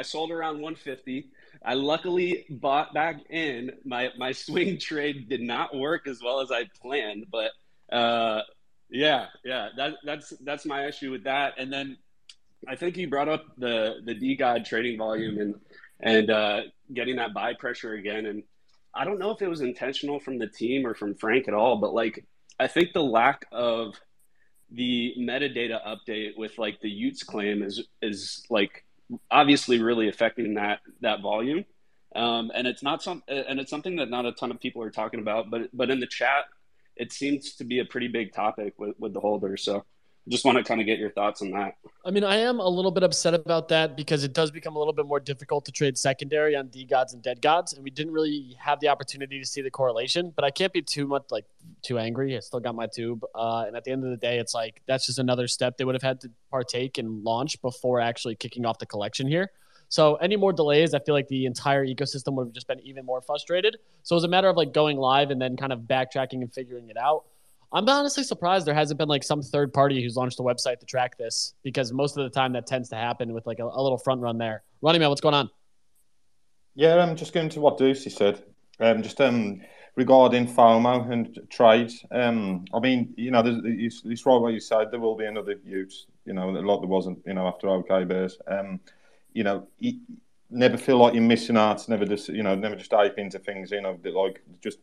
I sold around 150. I luckily bought back in. My my swing trade did not work as well as I planned, but Uh, yeah, yeah. That that's that's my issue with that. And then I think you brought up the the DeGod trading volume and and uh, getting that buy pressure again. And I don't know if it was intentional from the team or from Frank at all, but like I think the lack of the metadata update with like the y00ts claim is is like obviously really affecting that that volume. Um, and it's not some and it's something that not a ton of people are talking about, but but in the chat, it seems to be a pretty big topic with, with the holders. So just want to kind of get your thoughts on that. I mean, I am a little bit upset about that because it does become a little bit more difficult to trade secondary on DeGods and dead gods, and we didn't really have the opportunity to see the correlation. But I can't be too much like too angry. I still got my t00b, uh, and at the end of the day, it's like that's just another step they would have had to partake and launch before actually kicking off the collection here. So any more delays, I feel like the entire ecosystem would have just been even more frustrated. So it was a matter of like going live and then kind of backtracking and figuring it out. I'm honestly surprised there hasn't been like some third party who's launched a website to track this because most of the time that tends to happen with like a, a little front run there. Running man, what's going on? Yeah, I'm just going to what Deucey said. Um, just um, regarding FOMO and trades. Um, I mean, you know, it's, it's right what you said. There will be another use. You know, a lot there wasn't. You know, after OK Bears. Um, you know, never feel like you're missing out. Never just, you know, never just dive into things. You know, like just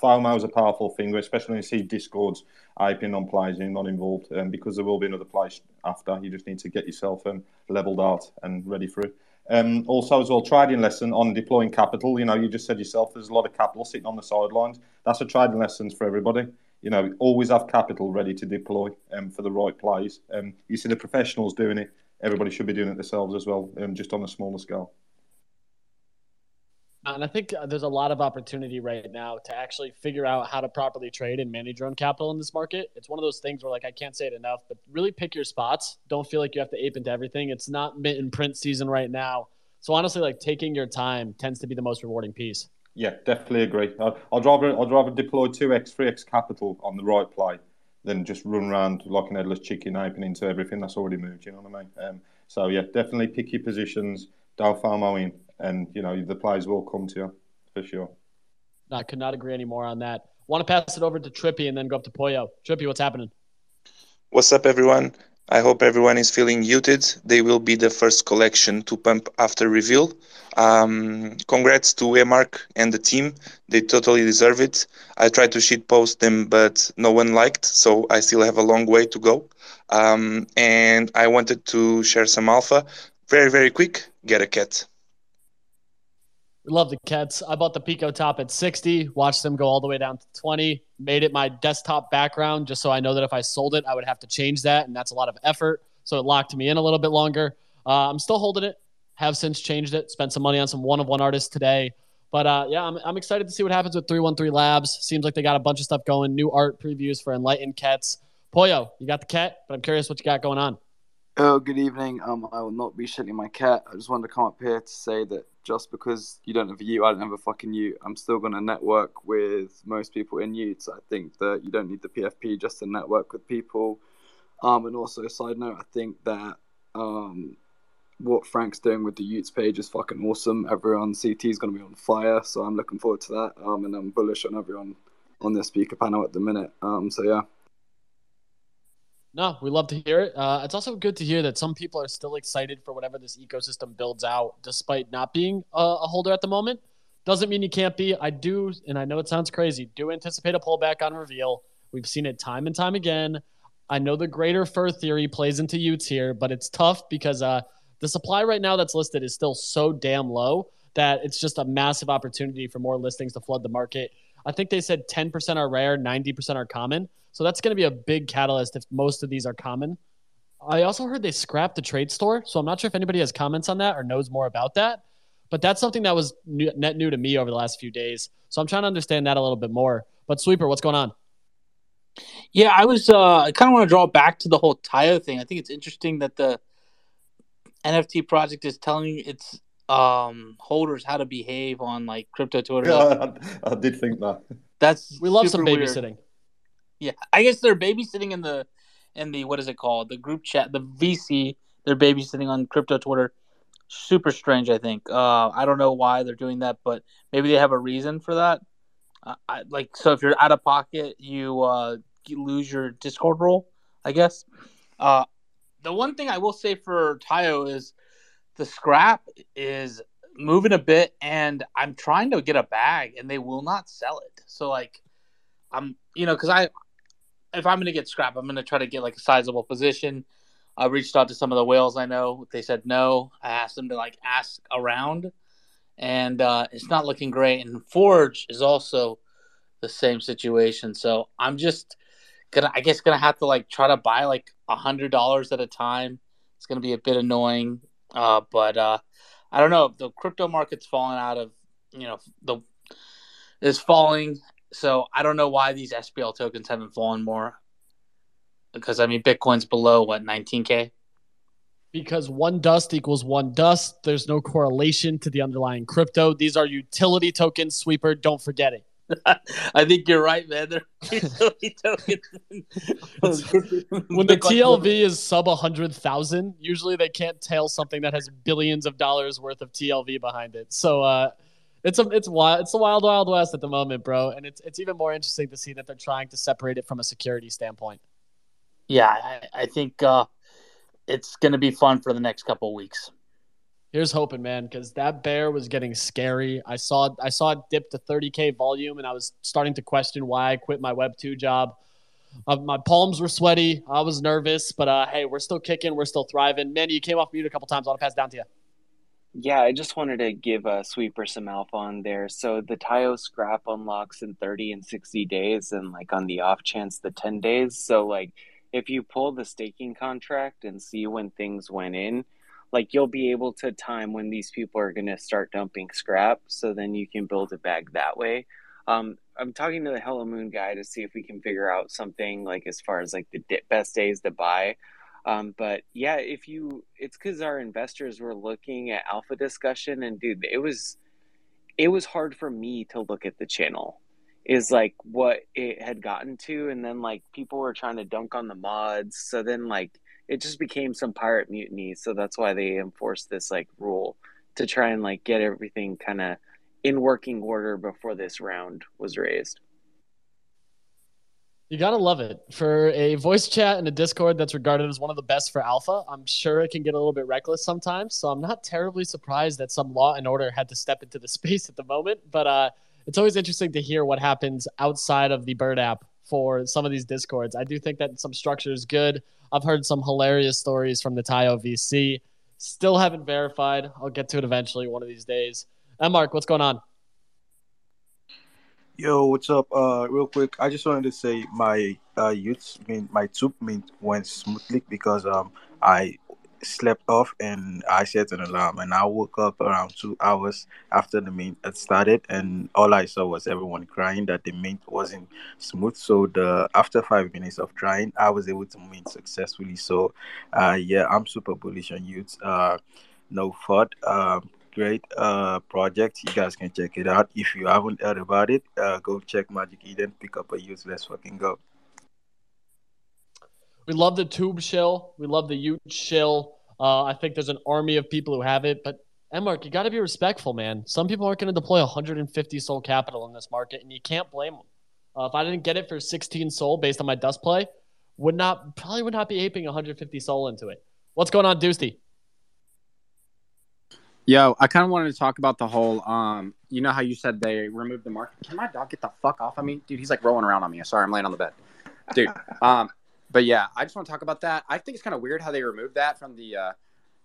FOMO is a powerful thing, especially when you see Discords hyping on players you're not involved, um, because there will be another place after. You just need to get yourself um, leveled out and ready for it. Um, also, as well, trading lesson on deploying capital. You know, you just said yourself, there's a lot of capital sitting on the sidelines. That's a trading lesson for everybody. You know, always have capital ready to deploy um, for the right plays. Um, you see the professionals doing it. Everybody should be doing it themselves as well, um, just on a smaller scale. And I think uh, there's a lot of opportunity right now to actually figure out how to properly trade and manage your own capital in this market. It's one of those things where, like, I can't say it enough, but really pick your spots. Don't feel like you have to ape into everything. It's not mint and print season right now. So honestly, like taking your time tends to be the most rewarding piece. Yeah, definitely agree. I'd, I'd rather I'd rather deploy two x, three x capital on the right play than just run around like an headless chicken, aping into everything that's already moved. You know what I mean? Um, so yeah, definitely pick your positions. Don't FOMO in and you know the players will come to you for sure. I could not agree anymore on that. Want to pass it over to Trippy and then go up to Poyo. Trippy, what's happening? What's up, everyone? I hope everyone is feeling muted. They will be the first collection to pump after reveal. Um, congrats to Emark and the team. They totally deserve it. I tried to shit post them, but no one liked, so I still have a long way to go. Um, and I wanted to share some alpha. Very, very quick. Get a cat. Love the Cats. I bought the Pico top at 60, watched them go all the way down to 20, made it my desktop background just so I know that if I sold it, I would have to change that. And that's a lot of effort. So it locked me in a little bit longer. Uh, I'm still holding it, have since changed it, spent some money on some one of one artists today. But uh, yeah, I'm, I'm excited to see what happens with 313 Labs. Seems like they got a bunch of stuff going, new art previews for Enlightened Cats. Poyo, you got the cat, but I'm curious what you got going on. Oh, good evening. Um, I will not be shitting my cat. I just wanted to come up here to say that just because you don't have a y00t, I don't have a fucking y00t, I'm still going to network with most people in y00ts. I think that you don't need the PFP just to network with people. Um, and also, side note, I think that um, what Frank's doing with the y00ts page is fucking awesome. Everyone CT is going to be on fire, so I'm looking forward to that. Um, and I'm bullish on everyone on the speaker panel at the minute. Um, so yeah. No, we love to hear it. Uh, it's also good to hear that some people are still excited for whatever this ecosystem builds out, despite not being a, a holder at the moment. Doesn't mean you can't be. I do, and I know it sounds crazy, do anticipate a pullback on reveal. We've seen it time and time again. I know the greater fool theory plays into y00ts here, but it's tough because uh, the supply right now that's listed is still so damn low that it's just a massive opportunity for more listings to flood the market. I think they said 10% are rare, 90% are common. So that's going to be a big catalyst if most of these are common. I also heard they scrapped the trade store. So I'm not sure if anybody has comments on that or knows more about that. But that's something that was new, net new to me over the last few days. So I'm trying to understand that a little bit more. But Sweeper, what's going on? Yeah, I was. Uh, I kind of want to draw back to the whole Taiyo thing. I think it's interesting that the NFT project is telling its um, holders how to behave on like crypto Twitter. Yeah, I, I did think that. That's we love some super weird. babysitting. Yeah, I guess they're babysitting in the in the what is it called? The group chat, the VC. They're babysitting on crypto Twitter. Super strange. I think. Uh, I don't know why they're doing that, but maybe they have a reason for that. Uh, I, like so, if you're out of pocket, you uh, you lose your Discord role, I guess. Uh, the one thing I will say for Taiyo is the scrap is moving a bit, and I'm trying to get a bag, and they will not sell it. So like, I'm you know because I if I'm gonna get scrap, I'm gonna try to get like a sizable position. I reached out to some of the whales I know. They said no. I asked them to like ask around, and uh, it's not looking great. And Forge is also the same situation. So I'm just gonna, I guess, gonna have to like try to buy like a hundred dollars at a time. It's gonna be a bit annoying, uh, but uh, I don't know. The crypto market's falling out of, you know, the is falling. So I don't know why these SPL tokens haven't fallen more. Because I mean, Bitcoin's below what 19k. Because one dust equals one dust. There's no correlation to the underlying crypto. These are utility tokens, sweeper. Don't forget it. I think you're right, man. They're utility tokens. when the TLV is sub 100,000, usually they can't tail something that has billions of dollars worth of TLV behind it. So uh, it's a it's wild it's the wild wild west at the moment, bro. And it's it's even more interesting to see that they're trying to separate it from a security standpoint. Yeah, I, I think uh, it's going to be fun for the next couple weeks. Here's hoping, man, because that bear was getting scary. I saw I saw it dip to 30k volume, and I was starting to question why I quit my Web two job. Uh, my palms were sweaty. I was nervous, but uh, hey, we're still kicking. We're still thriving. Manny, you came off mute a couple times. I want to pass down to you. Yeah, I just wanted to give a sweeper some alpha on there. So the Taiyo scrap unlocks in 30 and 60 days, and like on the off chance, the 10 days. So, like, if you pull the staking contract and see when things went in, like you'll be able to time when these people are going to start dumping scrap so then you can build a bag that way. Um, i'm talking to the hello moon guy to see if we can figure out something like as far as like the best days to buy. Um, but yeah if you it's because our investors were looking at alpha discussion and dude it was it was hard for me to look at the channel is like what it had gotten to and then like people were trying to dunk on the mods so then like it just became some pirate mutiny. So that's why they enforced this like rule to try and like get everything kind of in working order before this round was raised. You gotta love it for a voice chat and a Discord that's regarded as one of the best for alpha. I'm sure it can get a little bit reckless sometimes, so I'm not terribly surprised that some law and order had to step into the space at the moment. But uh, it's always interesting to hear what happens outside of the Bird app for some of these Discords. I do think that some structure is good. I've heard some hilarious stories from the Taiyo VC. Still haven't verified. I'll get to it eventually one of these days. And Mark, what's going on? Yo, what's up? Uh, real quick, I just wanted to say my uh y00t mean my t00b mint went smoothly because um I slept off and I set an alarm and I woke up around two hours after the mint had started and all I saw was everyone crying that the mint wasn't smooth. So the after five minutes of trying, I was able to mint successfully. So uh yeah, I'm super bullish on y00ts. Uh no FUD. Uh, great uh project. You guys can check it out. If you haven't heard about it, uh go check Magic Eden, pick up a. Let's fucking go. We love the t00b shell. We love the y00t shell. Uh, I think there's an army of people who have it, but Mark, you got to be respectful, man. Some people aren't going to deploy 150 SOL capital in this market, and you can't blame them. Uh, if I didn't get it for 16 SOL based on my dust play, would not probably would not be aping 150 SOL into it. What's going on, Dusty? Yo, I kind of wanted to talk about the whole. Um, you know how you said they removed the market. Can my dog get the fuck off of me, dude? He's like rolling around on me. Sorry, I'm laying on the bed, dude. Um, but yeah, I just want to talk about that. I think it's kind of weird how they removed that from the uh,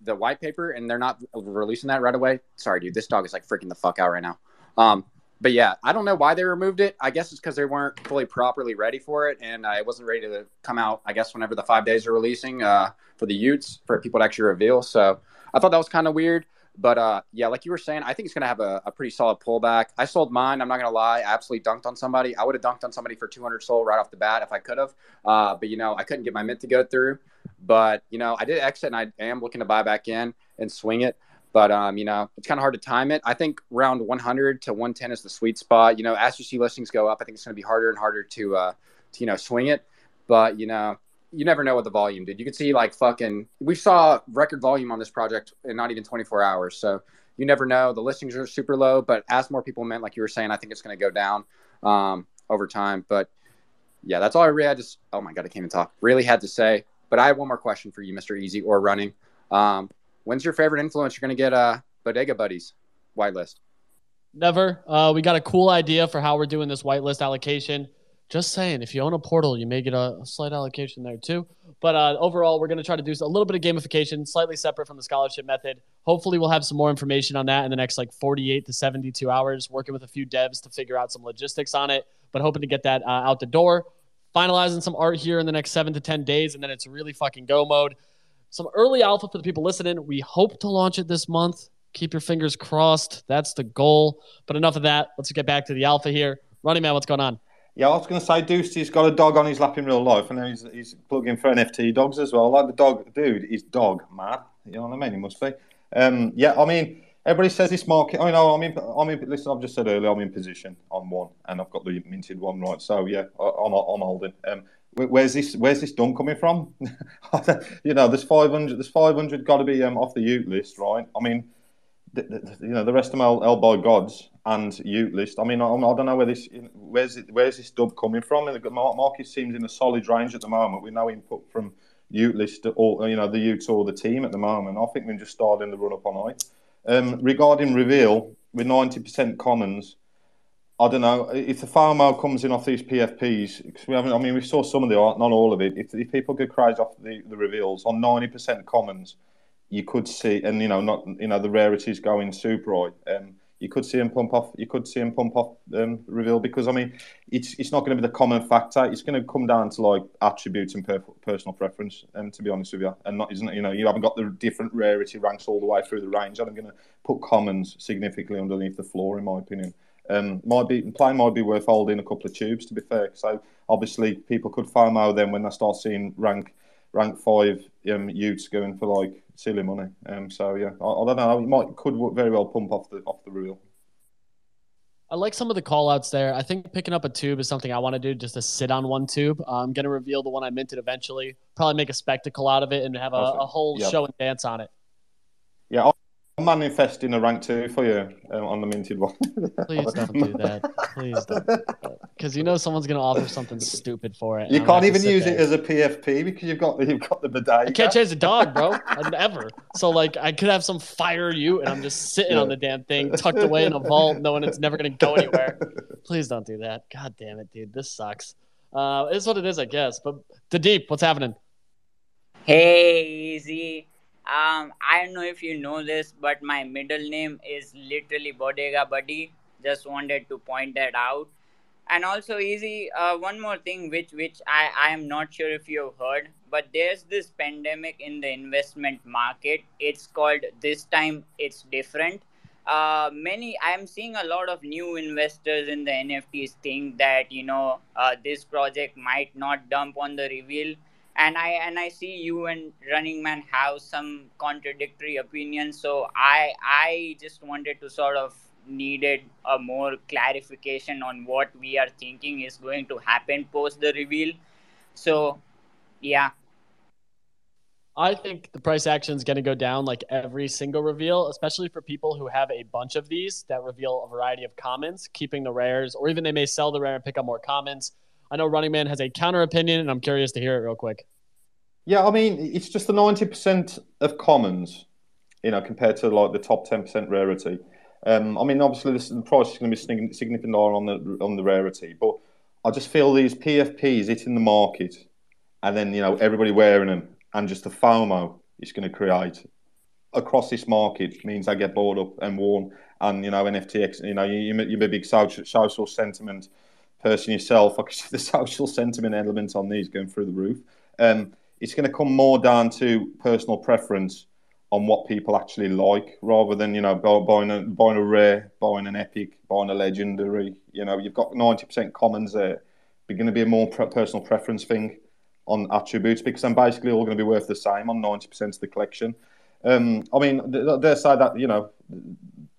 the white paper and they're not releasing that right away. Sorry, dude. This dog is like freaking the fuck out right now. Um, but yeah, I don't know why they removed it. I guess it's because they weren't fully properly ready for it, and I wasn't ready to come out. I guess whenever the five days are releasing uh, for the y00ts for people to actually reveal. So I thought that was kind of weird. But uh, yeah, like you were saying, I think it's going to have a, a, pretty solid pullback. I sold mine. I'm not going to lie. I absolutely dunked on somebody. I would have dunked on somebody for 200 SOL right off the bat if I could have. Uh, but, you know, I couldn't get my mint to go through. But, you know, I did exit and I am looking to buy back in and swing it. But, um, you know, it's kind of hard to time it. I think round 100 to 110 is the sweet spot. You know, as you see listings go up, I think it's going to be harder and harder to, uh, to, you know, swing it. But, you know, you never know what the volume did. You could see like fucking, we saw record volume on this project in not even 24 hours. So, you never know. The listings are super low, but as more people mint, like you were saying, I think it's going to go down um, over time. But yeah, that's all I really had to. Oh my god, I can't even talk. Really had to say. But I have one more question for you, Mr. Easy or Running. Um, when's your favorite influencer going to get uh, Bodega Buddies whitelist? Never. Uh, we got a cool idea for how we're doing this whitelist allocation. Just saying, if you own a portal, you may get a, slight allocation there too. But uh, overall, we're going to try to do a little bit of gamification, slightly separate from the scholarship method. Hopefully, we'll have some more information on that in the next like 48 to 72 hours, working with a few devs to figure out some logistics on it, but hoping to get that uh, out the door. Finalizing some art here in the next seven to 10 days, and then it's really fucking go mode. Some early alpha for the people listening. We hope to launch it this month. Keep your fingers crossed. That's the goal. But enough of that. Let's get back to the alpha here. Running man, what's going on? Yeah, I was going to say, Deuce's got a dog on his lap in real life, and now he's, he's plugging for NFT dogs as well. Like the dog, dude, he's dog mad. You know what I mean? He must be. Um, yeah, I mean, everybody says this market. I know, I'm in. I'm in. Listen, I've just said earlier, I'm in position on one, and I've got the minted one right. So yeah, I, I'm I'm holding. Um, where's this? Where's this done coming from? you know, there's 500. There's 500 got to be um, off the y00tlist, right? I mean, the, the, you know, the rest of are by gods and y00tlist. I mean, I, I, don't know where this, where's it, where's this dub coming from? Market seems in a solid range at the moment with no input from y00tlist or you know the y00ts or the team at the moment. I think we're just starting the run up on it. Um, regarding reveal with ninety percent commons, I don't know if the FOMO comes in off these PFPs. Because we haven't, I mean, we saw some of the art, not all of it. If, if people get crazy off the, the reveals on ninety percent commons, you could see, and you know, not you know the rarities going super high. Um, you could see him pump off. You could see him pump off um, reveal because I mean, it's it's not going to be the common factor. It's going to come down to like attributes and per- personal preference. Um, to be honest with you, and not isn't you know you haven't got the different rarity ranks all the way through the range. And I'm going to put commons significantly underneath the floor, in my opinion. Um, might be play might be worth holding a couple of t00bs to be fair. So obviously people could FOMO then when they start seeing rank rank five um, y00ts going for like silly money. Um, so yeah, I, I, don't know. It might could very well pump off the off the reel. I like some of the call outs there. I think picking up a t00b is something I want to do just to sit on one t00b. I'm going to reveal the one I minted eventually. Probably make a spectacle out of it and have a, a whole show and dance on it. Yeah, manifesting a rank two for you um, on the minted one. Please don't do that. Please don't. Because you know someone's going to offer something stupid for it. You can't even use there. it as a PFP because you've got you've got the bodega. I can't change the dog, bro. Ever. So like I could have some fire you, and I'm just sitting yeah. on the damn thing, tucked away in a vault, knowing it's never going to go anywhere. Please don't do that. God damn it, dude. This sucks. Uh, it's what it is, I guess. But the deep, what's happening? Hey, easy. Um, I don't know if you know this, but my middle name is literally Bodega Buddy. Just wanted to point that out. And also, easy. Uh, one more thing, which which I I am not sure if you've heard, but there's this pandemic in the investment market. It's called this time. It's different. Uh, many I'm seeing a lot of new investors in the NFTs think that you know uh, this project might not dump on the reveal and i and i see you and running man have some contradictory opinions. So i i just wanted to sort of needed a more clarification on what we are thinking is going to happen post the reveal. So yeah. I think the price action is going to go down like every single reveal, especially for people who have a bunch of these that reveal a variety of commons, keeping the rares, or even they may sell the rare and pick up more commons. I know Running Man has a counter opinion, and I'm curious to hear it real quick. Yeah, I mean, it's just the ninety percent of commons, you know, compared to like the top ten percent rarity. Um, I mean, obviously, this, the price is going to be significantly on the on the rarity, but I just feel these PFPs hitting the market, and then you know everybody wearing them, and just the FOMO it's going to create across this market means I get bought up and worn, and you know NFTX, you know, you, you're a big social, social sentiment person yourself, I can see the social sentiment element on these going through the roof. Um, it's going to come more down to personal preference on what people actually like, rather than you know buying a buying a rare, buying an epic, buying a legendary. You know, you've got ninety percent commons there. It's going to be a more personal preference thing on attributes because they're basically all going to be worth the same on ninety percent of the collection. Um, I mean, they say that you know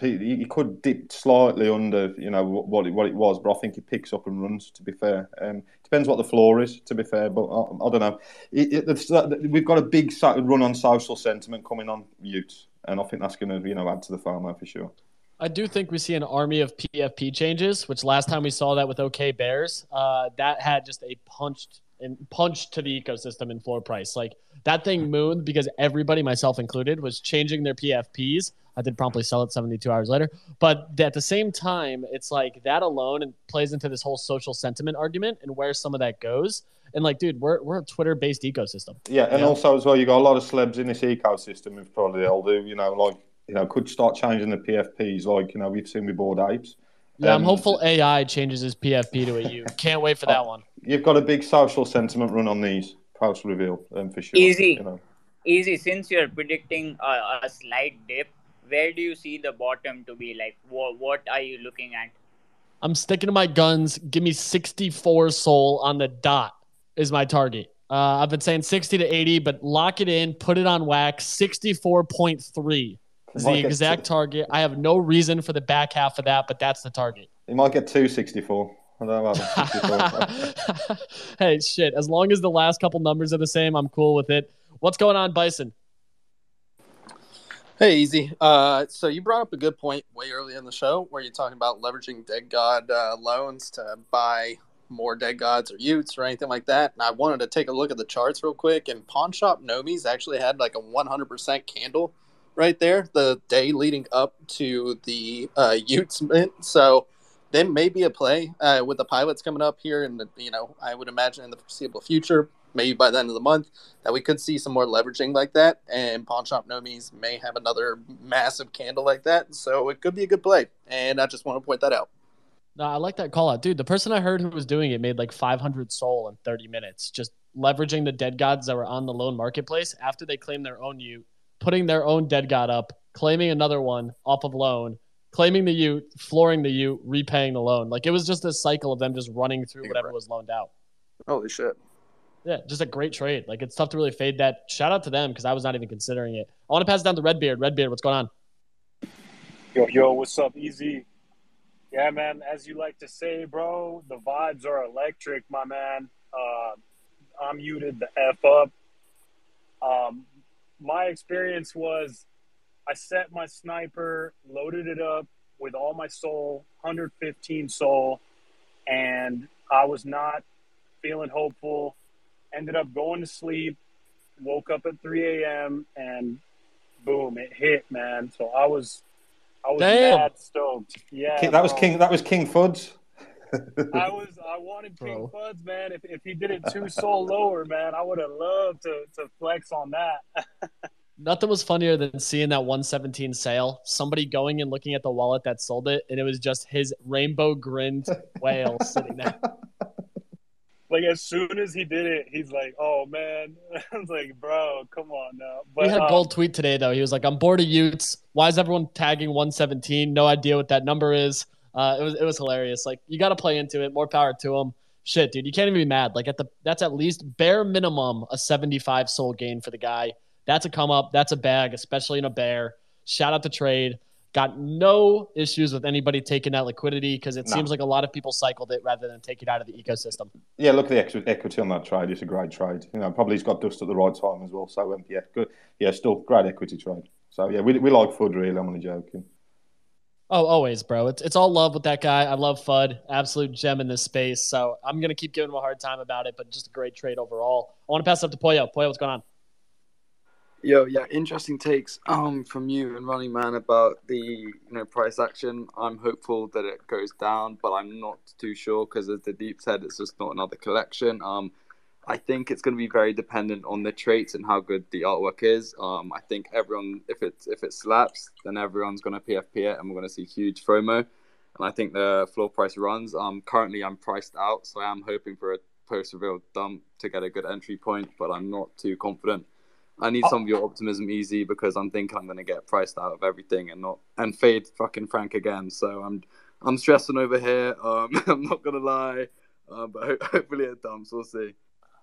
he could dip slightly under, you know, what it, what it was, but I think he picks up and runs. To be fair, um, depends what the floor is. To be fair, but I, I don't know. It, it, we've got a big run on social sentiment coming on y00ts, and I think that's going to, you know, add to the FOMO for sure. I do think we see an army of PFP changes, which last time we saw that with OK Bears, uh, that had just a punched and punch to the ecosystem in floor price. Like that thing mooned because everybody, myself included, was changing their PFPs. I did promptly sell it 72 hours later. But at the same time, it's like that alone and plays into this whole social sentiment argument and where some of that goes. And like, dude, we're, we're a Twitter based ecosystem. Yeah, and know? also as well, you got a lot of celebs in this ecosystem who probably they'll do, you know, like you know, could start changing the PFPs, like you know we've seen with Bored Apes. Yeah, I'm Um, hopeful AI changes his PFP to a U. Can't wait for that one. You've got a big social sentiment run on these house reveal um, for sure. Easy, you know. easy. Since you're predicting a, a, slight dip, where do you see the bottom to be? Like, what what are you looking at? I'm sticking to my guns. Give me 64 SOL on the dot is my target. Uh, I've been saying 60 to 80, but lock it in, put it on wax. 64.3 is the exact target. I have no reason for the back half of that, but that's the target. He might get 264. hey, shit. As long as the last couple numbers are the same, I'm cool with it. What's going on, Bison? Hey, easy. Uh, so you brought up a good point way early in the show where you're talking about leveraging dead god uh, loans to buy more dead gods or y00ts or anything like that. And I wanted to take a look at the charts real quick. And Pawn Shop Gnomies actually had like a 100% candle right there the day leading up to the uh, y00ts mint. So then maybe a play uh, with the pilots coming up here, and you know I would imagine in the foreseeable future, maybe by the end of the month, that we could see some more leveraging like that, and Pawn Shop Gnomies may have another massive candle like that, so it could be a good play, and I just want to point that out. No, I like that call out. Dude, the person I heard who was doing it made like 500 SOL in 30 minutes, just leveraging the dead gods that were on the loan marketplace after they claimed their own you, putting their own dead god up, claiming another one off of loan, claiming the y00t, flooring the y00t, repaying the loan. Like it was just a cycle of them just running through whatever was loaned out. Holy shit. Yeah, just a great trade. Like it's tough to really fade that. Shout out to them because I was not even considering it. I want to pass it down to Redbeard. Redbeard, what's going on? Yo, yo, what's up, Easy? Yeah, man, as you like to say, bro, the vibes are electric, my man. Uh, I'm muted the F up. Um, my experience was I set my sniper, loaded it up with all my SOL, 115 SOL, and I was not feeling hopeful. Ended up going to sleep, woke up at 3 a.m., and boom, it hit, man. So I was I was Damn. mad stoked. Yeah, King- that was. King. That was King Fuds. I was I wanted King Fuds, man. If, if he did it two SOL lower, man, I would have loved to, to flex on that. Nothing was funnier than seeing that 117 sale. Somebody going and looking at the wallet that sold it, and it was just his rainbow grinned whale sitting there. like as soon as he did it, he's like, "Oh man," I was like, "Bro, come on now." But he had a um, gold tweet today though. He was like, "I'm bored of y00ts. Why is everyone tagging 117? No idea what that number is." Uh, it was it was hilarious. Like you got to play into it. More power to him. Shit, dude, you can't even be mad. Like at the that's at least bare minimum a 75 SOL gain for the guy. That's a come up. That's a bag, especially in a bear. Shout out to trade. Got no issues with anybody taking that liquidity because it No. seems like a lot of people cycled it rather than take it out of the ecosystem. Yeah, look at the equity on that trade. It's a great trade. You know, probably he's got dust at the right time as well. So um, yeah, good. Yeah, still great equity trade. So yeah, we, we like Fud really. I'm only joking. Oh, always, bro. It's it's all love with that guy. I love Fud, absolute gem in this space. So I'm gonna keep giving him a hard time about it, but just a great trade overall. I want to pass it up to Poyo. Poyo, what's going on? Yo, yeah, interesting takes um from you and Running Man about the you know price action. I'm hopeful that it goes down, but I'm not too sure because as the deep said, it's just not another collection. Um, I think it's going to be very dependent on the traits and how good the artwork is. Um, I think everyone, if it if it slaps, then everyone's going to PFP it, and we're going to see huge FOMO. And I think the floor price runs. Um, currently I'm priced out, so I am hoping for a post reveal dump to get a good entry point, but I'm not too confident. I need some of your optimism easy because I'm thinking I'm going to get priced out of everything and not and fade fucking Frank again. So I'm I'm stressing over here. Um, I'm not gonna lie, uh, but ho- hopefully it dumps. We'll see.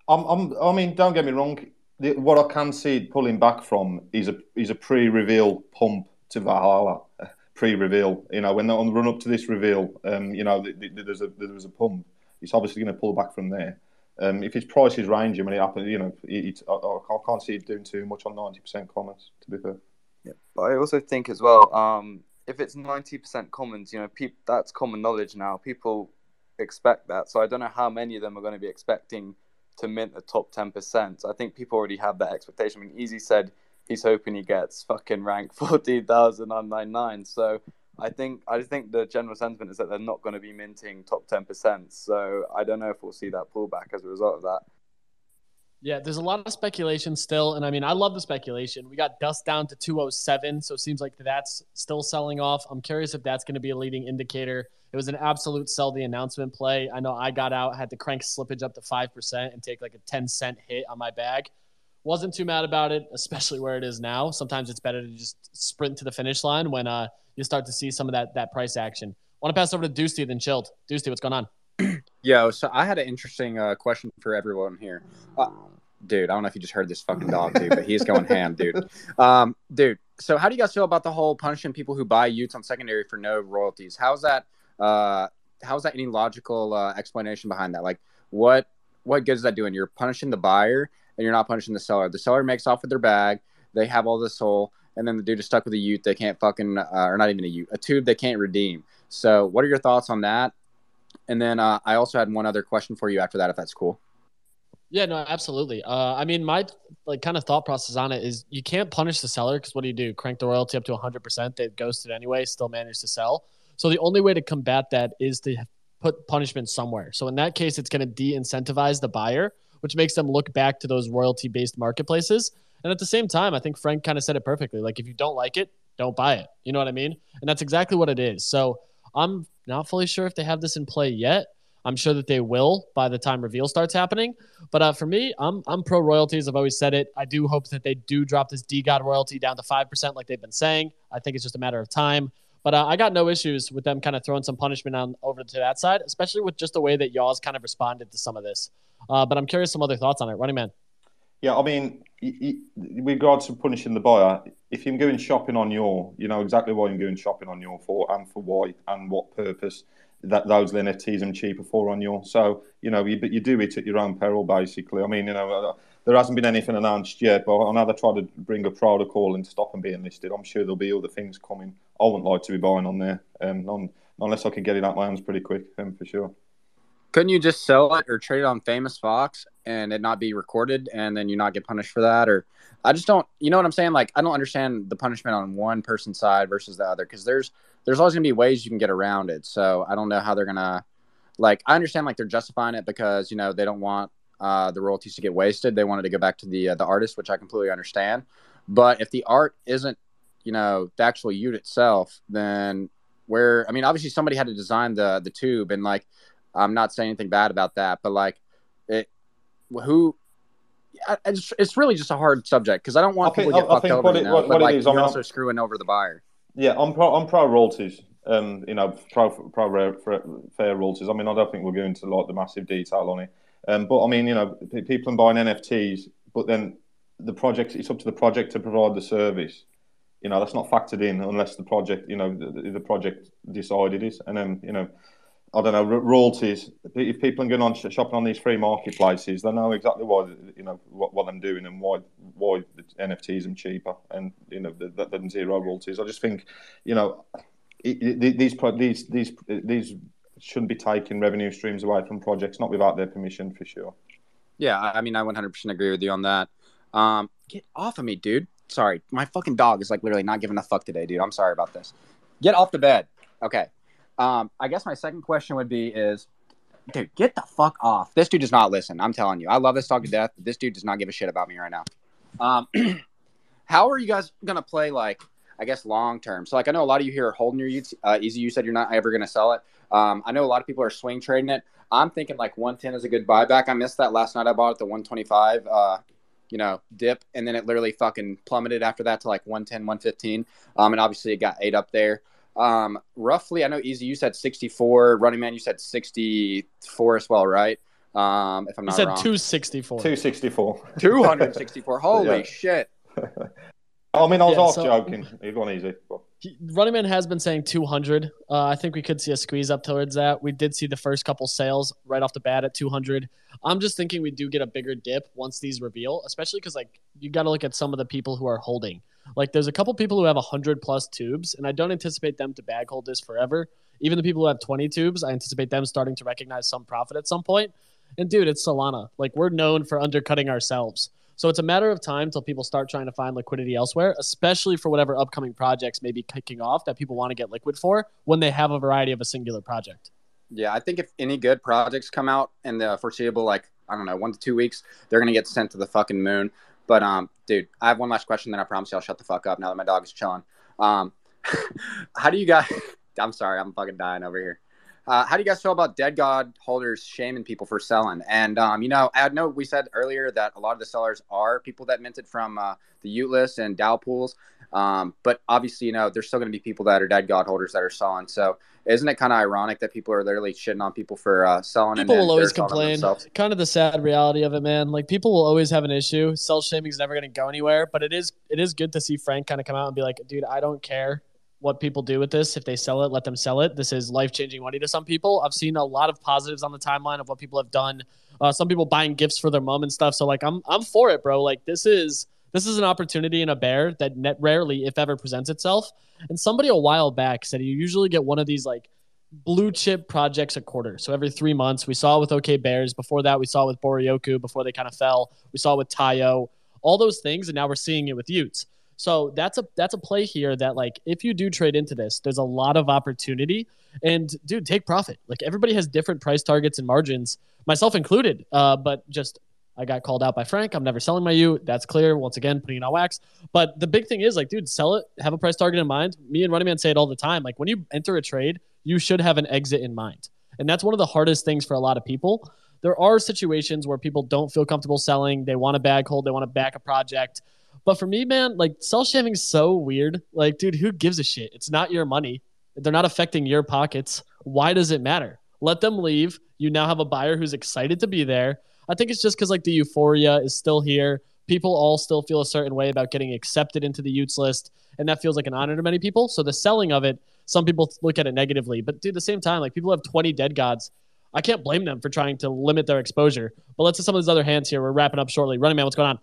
I'm, I'm, I mean, don't get me wrong. The, what I can see pulling back from is a is a pre-reveal pump to Valhalla. Pre-reveal, you know, when they're on the run up to this reveal, um, you know, th th there's a there's a pump. It's obviously going to pull back from there. Um, if his price is ranging when it happens, you know, it, I, I can't see it doing too much on ninety percent commons, To be fair. Yeah, but I also think as well, um, if it's ninety percent commons, you know, peop- that's common knowledge now. People expect that, so I don't know how many of them are going to be expecting to mint the top ten percent. I think people already have that expectation. I mean, Easy said he's hoping he gets fucking rank fourteen thousand nine nine nine. So I think I just think the general sentiment is that they're not going to be minting top ten percent. So I don't know if we'll see that pullback as a result of that. Yeah, there's a lot of speculation still, and I mean, I love the speculation. We got dust down to 207, so it seems like that's still selling off. I'm curious if that's going to be a leading indicator. It was an absolute sell the announcement play. I know I got out, had to crank slippage up to five percent and take like a 10 cent hit on my bag. Wasn't too mad about it, especially where it is now. Sometimes it's better to just sprint to the finish line when uh, you start to see some of that that price action. Want to pass over to Dusty then chilled. Dusty, what's going on? Yo, so I had an interesting uh, question for everyone here. Uh, dude, I don't know if you just heard this fucking dog, dude, but he's going ham, dude. Um, dude, so how do you guys feel about the whole punishing people who buy y00ts on secondary for no royalties? How's that? Uh, how's that any logical uh, explanation behind that? Like, what what good is that doing? You're punishing the buyer and you're not punishing the seller. The seller makes off with their bag. They have all this whole, and then the dude is stuck with a y00t. They can't fucking, uh, or not even a y00t, a t00b they can't redeem. So, what are your thoughts on that? And then uh, I also had one other question for you after that, if that's cool. Yeah, no, absolutely. Uh, I mean, my like kind of thought process on it is you can't punish the seller because what do you do? Crank the royalty up to 100%. They ghosted anyway, still managed to sell. So the only way to combat that is to put punishment somewhere. So in that case, it's going to de-incentivize the buyer, which makes them look back to those royalty-based marketplaces. And at the same time, I think Frank kind of said it perfectly. Like if you don't like it, don't buy it. You know what I mean? And that's exactly what it is. So I'm not fully sure if they have this in play yet. I'm sure that they will by the time reveal starts happening. But uh, for me, I'm I'm pro royalties. I've always said it. I do hope that they do drop this DeGod royalty down to five percent, like they've been saying. I think it's just a matter of time. But uh, I got no issues with them kind of throwing some punishment on over to that side, especially with just the way that y'all's kind of responded to some of this. Uh, but I'm curious some other thoughts on it, Running Man. Yeah, I mean, with regards to punishing the buyer, if you're going shopping on your, you know exactly why you're going shopping on your for and for why and what purpose that those NFTs are cheaper for on your. So you know, you, but you do it at your own peril, basically. I mean, you know, uh, there hasn't been anything announced yet, but I know they try to bring a protocol and stop them being listed. I'm sure there'll be other things coming. I wouldn't like to be buying on there, um, non, unless I can get it out my hands pretty quick, um, for sure. Couldn't you just sell it or trade it on Famous Fox and it not be recorded and then you not get punished for that? Or I just don't, you know what I'm saying? Like, I don't understand the punishment on one person's side versus the other because there's there's always gonna be ways you can get around it. So I don't know how they're gonna, like, I understand like they're justifying it because you know they don't want uh, the royalties to get wasted. They wanted to go back to the uh, the artist, which I completely understand. But if the art isn't, you know, the actual y00t itself, then where I mean, obviously somebody had to design the the t00b and like I'm not saying anything bad about that, but like, it, who, it's, it's really just a hard subject because I don't want I think- people to get I fucked think over, what it- know, what- but what like is, I you're mean, also I'm- screwing over the buyer. Yeah, I'm pro. I'm pro royalties. Um, you know, pro pro fair, fair royalties. I mean, I don't think we'll go into like the massive detail on it. Um, but I mean, you know, people are buying NFTs, but then the project. It's up to the project to provide the service. You know, that's not factored in unless the project. You know, the, the project decided it, and then you know. I don't know ro- royalties. If people are going on sh- shopping on these free marketplaces, they know exactly why you know what, what I'm doing and why why the NFTs are cheaper and you know that than zero royalties. I just think you know it, it, these these these these shouldn't be taking revenue streams away from projects, not without their permission for sure. Yeah, I mean, I 100% agree with you on that. Um, get off of me, dude. Sorry, my fucking dog is like literally not giving a fuck today, dude. I'm sorry about this. Get off the bed. Okay. Um, I guess my second question would be is, dude, get the fuck off. This dude does not listen. I'm telling you, I love this dog to death. This dude does not give a shit about me right now. Um, how are you guys gonna play like? I guess long term. So like I know a lot of you here are holding your y00ts. Uh, Easy, you said you're not ever gonna sell it. Um, I know a lot of people are swing trading it. I'm thinking like 110 is a good buyback. I missed that last night. I bought it the 125. Uh, you know, dip, and then it literally fucking plummeted after that to like 110, 115. Um, and obviously it got eight up there. Um, roughly, I know Easy, you said 64. Running Man, you said 64 as well, right? Um, if I'm not You not said wrong. 264. 264. 264. Holy Yeah. shit. I mean, I was Yeah, half so- joking. You've gone easy. He, Running Man has been saying 200. Uh, I think we could see a squeeze up towards that. We did see the first couple sales right off the bat at 200. I'm just thinking we do get a bigger dip once these reveal, especially because like you got to look at some of the people who are holding. Like there's a couple people who have 100 plus t00bs, and I don't anticipate them to bag hold this forever. Even the people who have 20 t00bs, I anticipate them starting to recognize some profit at some point. And dude, it's Solana. Like we're known for undercutting ourselves. So it's a matter of time till people start trying to find liquidity elsewhere, especially for whatever upcoming projects may be kicking off that people want to get liquid for when they have a variety of a singular project. Yeah, I think if any good projects come out in the foreseeable, like I don't know, one to two weeks, they're gonna get sent to the fucking moon. But um, dude, I have one last question, then I promise you I'll shut the fuck up now that my dog is chilling. Um, how do you guys? I'm sorry, I'm fucking dying over here. Uh, how do you guys feel about DeGod holders shaming people for selling? And um, you know, I know we said earlier that a lot of the sellers are people that minted from uh, the y00tlist and DAO pools. Um, but obviously, you know, there's still going to be people that are DeGod holders that are selling. So isn't it kind of ironic that people are literally shitting on people for uh, selling? People will always complain. Kind of the sad reality of it, man. Like people will always have an issue. Self shaming is never going to go anywhere. But it is it is good to see Frank kind of come out and be like, dude, I don't care what people do with this. If they sell it, let them sell it. This is life changing money to some people. I've seen a lot of positives on the timeline of what people have done. Uh, some people buying gifts for their mom and stuff. So like I'm I'm for it, bro. Like this is this is an opportunity in a bear that net rarely, if ever, presents itself. And somebody a while back said you usually get one of these like blue chip projects a quarter. So every three months, we saw it with OK Bears. Before that, we saw it with Boryoku. Before they kind of fell, we saw it with Taiyo. All those things, and now we're seeing it with y00ts. So that's a that's a play here that like if you do trade into this, there's a lot of opportunity. And dude, take profit. Like everybody has different price targets and margins, myself included. Uh, but just I got called out by Frank. I'm never selling my U. That's clear. Once again, putting it on wax. But the big thing is like, dude, sell it. Have a price target in mind. Me and Running Man say it all the time. Like when you enter a trade, you should have an exit in mind, and that's one of the hardest things for a lot of people. There are situations where people don't feel comfortable selling. They want a bag hold. They want to back a project. But for me, man, like sell shaming is so weird. Like, dude, who gives a shit? It's not your money. They're not affecting your pockets. Why does it matter? Let them leave. You now have a buyer who's excited to be there. I think it's just because like the euphoria is still here. People all still feel a certain way about getting accepted into the y00ts list, and that feels like an honor to many people. So the selling of it, some people look at it negatively. But dude, at the same time, like people have 20 DeGods. I can't blame them for trying to limit their exposure. But let's see some of these other hands here. We're wrapping up shortly. Running man, what's going on?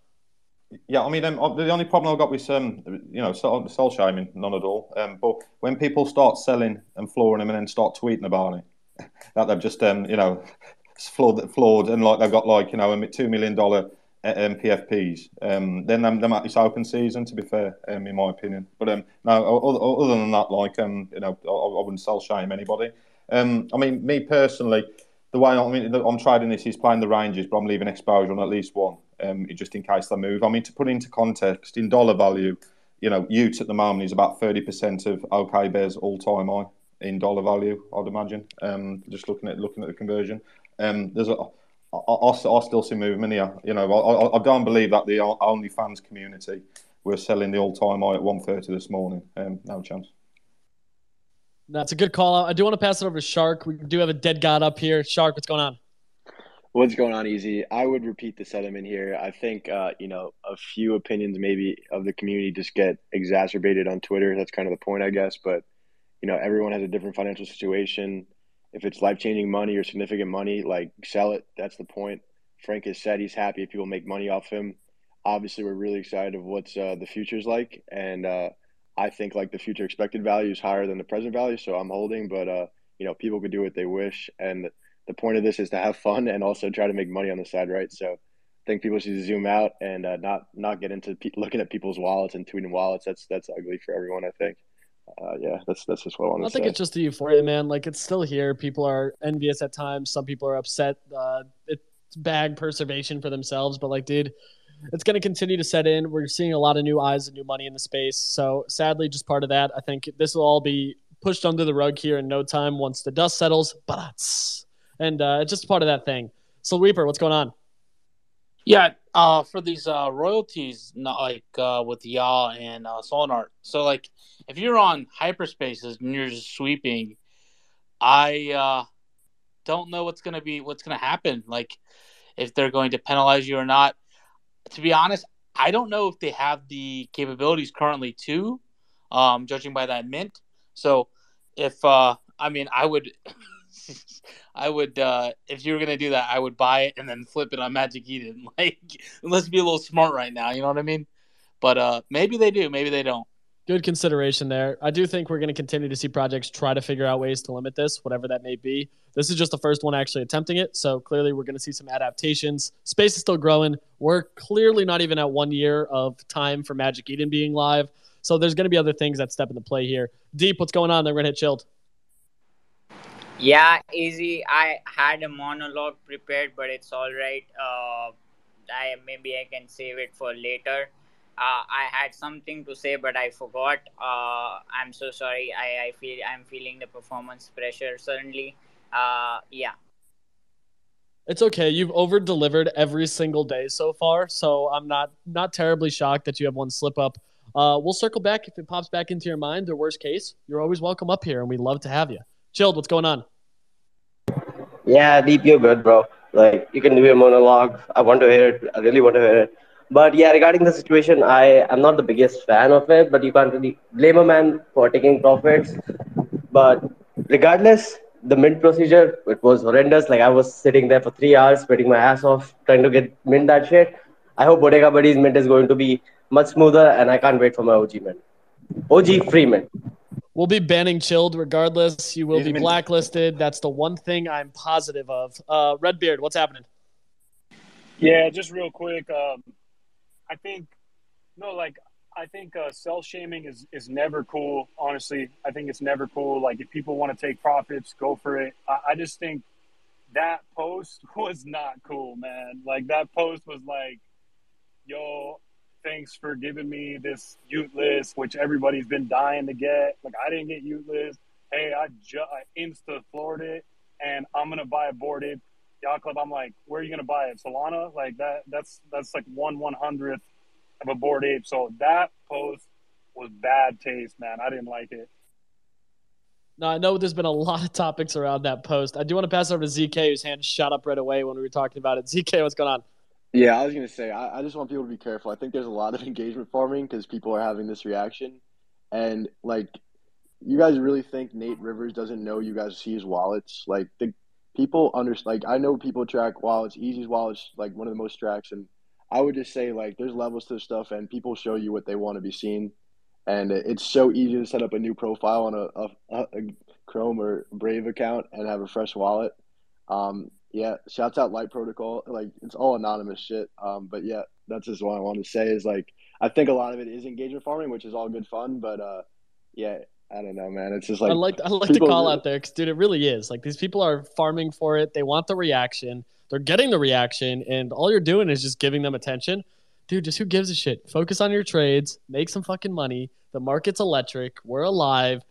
Yeah, I mean, um, the only problem I've got with um, you know, soul shaming, none at all. Um, but when people start selling and flooring them and then start tweeting about it, that they've just um, you know, flawed, flawed, and like they've got like you know, a two million dollar um, PFPs, um, then they might be open season. To be fair, um, in my opinion. But um, no, other, other than that, like um, you know, I, I wouldn't sell shame anybody. Um, I mean, me personally, the way I mean, I'm trading this is playing the Rangers, but I'm leaving exposure on at least one um, just in case they move. I mean, to put into context, in dollar value, you know, y00t at the moment is about 30% of OK Bears all time high in dollar value, I'd imagine. Um, just looking at looking at the conversion. Um, there's a, I, I, I still see movement here. You know, I, I don't believe that the OnlyFans community were selling the all time high at 130 this morning. Um, no chance. That's a good call out. I do want to pass it over to Shark. We do have a DeGod up here. Shark, what's going on? What's going on, Easy? I would repeat the sentiment here. I think, uh, you know, a few opinions maybe of the community just get exacerbated on Twitter. That's kind of the point, I guess. But, you know, everyone has a different financial situation. If it's life changing money or significant money, like sell it. That's the point. Frank has said he's happy if people make money off him. Obviously, we're really excited of what's uh, the future's like. And uh, I think like the future expected value is higher than the present value. So I'm holding, but, uh, you know, people could do what they wish. And, the point of this is to have fun and also try to make money on the side, right? So I think people should zoom out and uh, not not get into pe- looking at people's wallets and tweeting wallets. That's that's ugly for everyone. I think. Uh, yeah, that's that's just what I want to say. I say. think it's just the euphoria, man. Like it's still here. People are envious at times. Some people are upset. Uh, it's bag preservation for themselves, but like, dude, it's going to continue to set in. We're seeing a lot of new eyes and new money in the space. So sadly, just part of that. I think this will all be pushed under the rug here in no time once the dust settles. But and uh, it's just part of that thing. So Reaper, what's going on? Yeah, uh, for these uh, royalties, not like uh, with y'all and uh, Sonar. So like, if you're on hyperspaces and you're just sweeping, I uh, don't know what's gonna be what's gonna happen. Like, if they're going to penalize you or not. To be honest, I don't know if they have the capabilities currently to um, judging by that mint. So if uh, I mean, I would, I would uh, if you were gonna do that, I would buy it and then flip it on Magic Eden. Like, let's be a little smart right now. You know what I mean? But uh, maybe they do, maybe they don't. Good consideration there. I do think we're to continue to see projects try to figure out ways to limit this, whatever that may be. This is just the first one actually attempting it, so clearly we're to see some adaptations. Space is still growing. We're clearly not even at one year of time for Magic Eden being live, so there's to be other things that step into play here. Deep, what's going on? Going to hit chilled. Yeah, easy. I had a monologue prepared, but it's all right. Uh, I maybe I can save it for later. Uh, I had something to say, but I forgot. Uh, I'm so sorry. I, I feel I'm feeling the performance pressure. Certainly, uh, yeah. It's okay. You've over delivered every single day so far, so I'm not not terribly shocked that you have one slip up. Uh, we'll circle back if it pops back into your mind. Or worst case, you're always welcome up here, and we'd love to have you. Chilled, what's going on? Yeah, Deep, you're good, bro. Like, you can do your monologue. I want to hear it. I really want to hear it. But yeah, regarding the situation, I am not the biggest fan of it, but you can't really blame a man for taking profits. But regardless, the mint procedure, it was horrendous. Like, I was sitting there for three hours, sweating my ass off, trying to get mint that shit. I hope Bodega Buddy's mint is going to be much smoother, and I can't wait for my OG mint. OG free mint. We'll be banning chilled regardless. You will be blacklisted. That's the one thing I'm positive of. Uh, Redbeard, what's happening? Yeah, just real quick. Um, I think no, like I think uh, self shaming is is never cool. Honestly, I think it's never cool. Like if people want to take profits, go for it. I, I just think that post was not cool, man. Like that post was like, "Yo, thanks for giving me this y00tlist, which everybody's been dying to get. Like I didn't get y00tlist. Hey, I ju- I insta floored it, and I'm gonna buy a boarded yacht club. I'm like, where are you gonna buy it? Solana? Like that? That's that's like one one hundredth of a Bored Ape. So that post was bad taste, man. I didn't like it. Now, I know there's been a lot of topics around that post. I do want to pass over to ZK, whose hand shot up right away when we were talking about it. ZK, what's going on? Yeah, I was gonna say I, I just want people to be careful. I think there's a lot of engagement farming because people are having this reaction, and like, you guys really think Nate Rivers doesn't know you guys see his wallets? Like the people under like I know people track wallets. Easy's wallets like one of the most tracks, and I would just say like there's levels to stuff, and people show you what they want to be seen, and it's so easy to set up a new profile on a, a, a Chrome or Brave account and have a fresh wallet. Um, yeah, shouts out Light Protocol. Like it's all anonymous shit. Um, but yeah, that's just what I want to say is like I think a lot of it is engagement farming, which is all good fun. But uh, yeah, I don't know, man. It's just like I like I like to call really- out there because dude, it really is like these people are farming for it. They want the reaction. They're getting the reaction, and all you're doing is just giving them attention. Dude, just who gives a shit? Focus on your trades, make some fucking money. The market's electric. We're alive.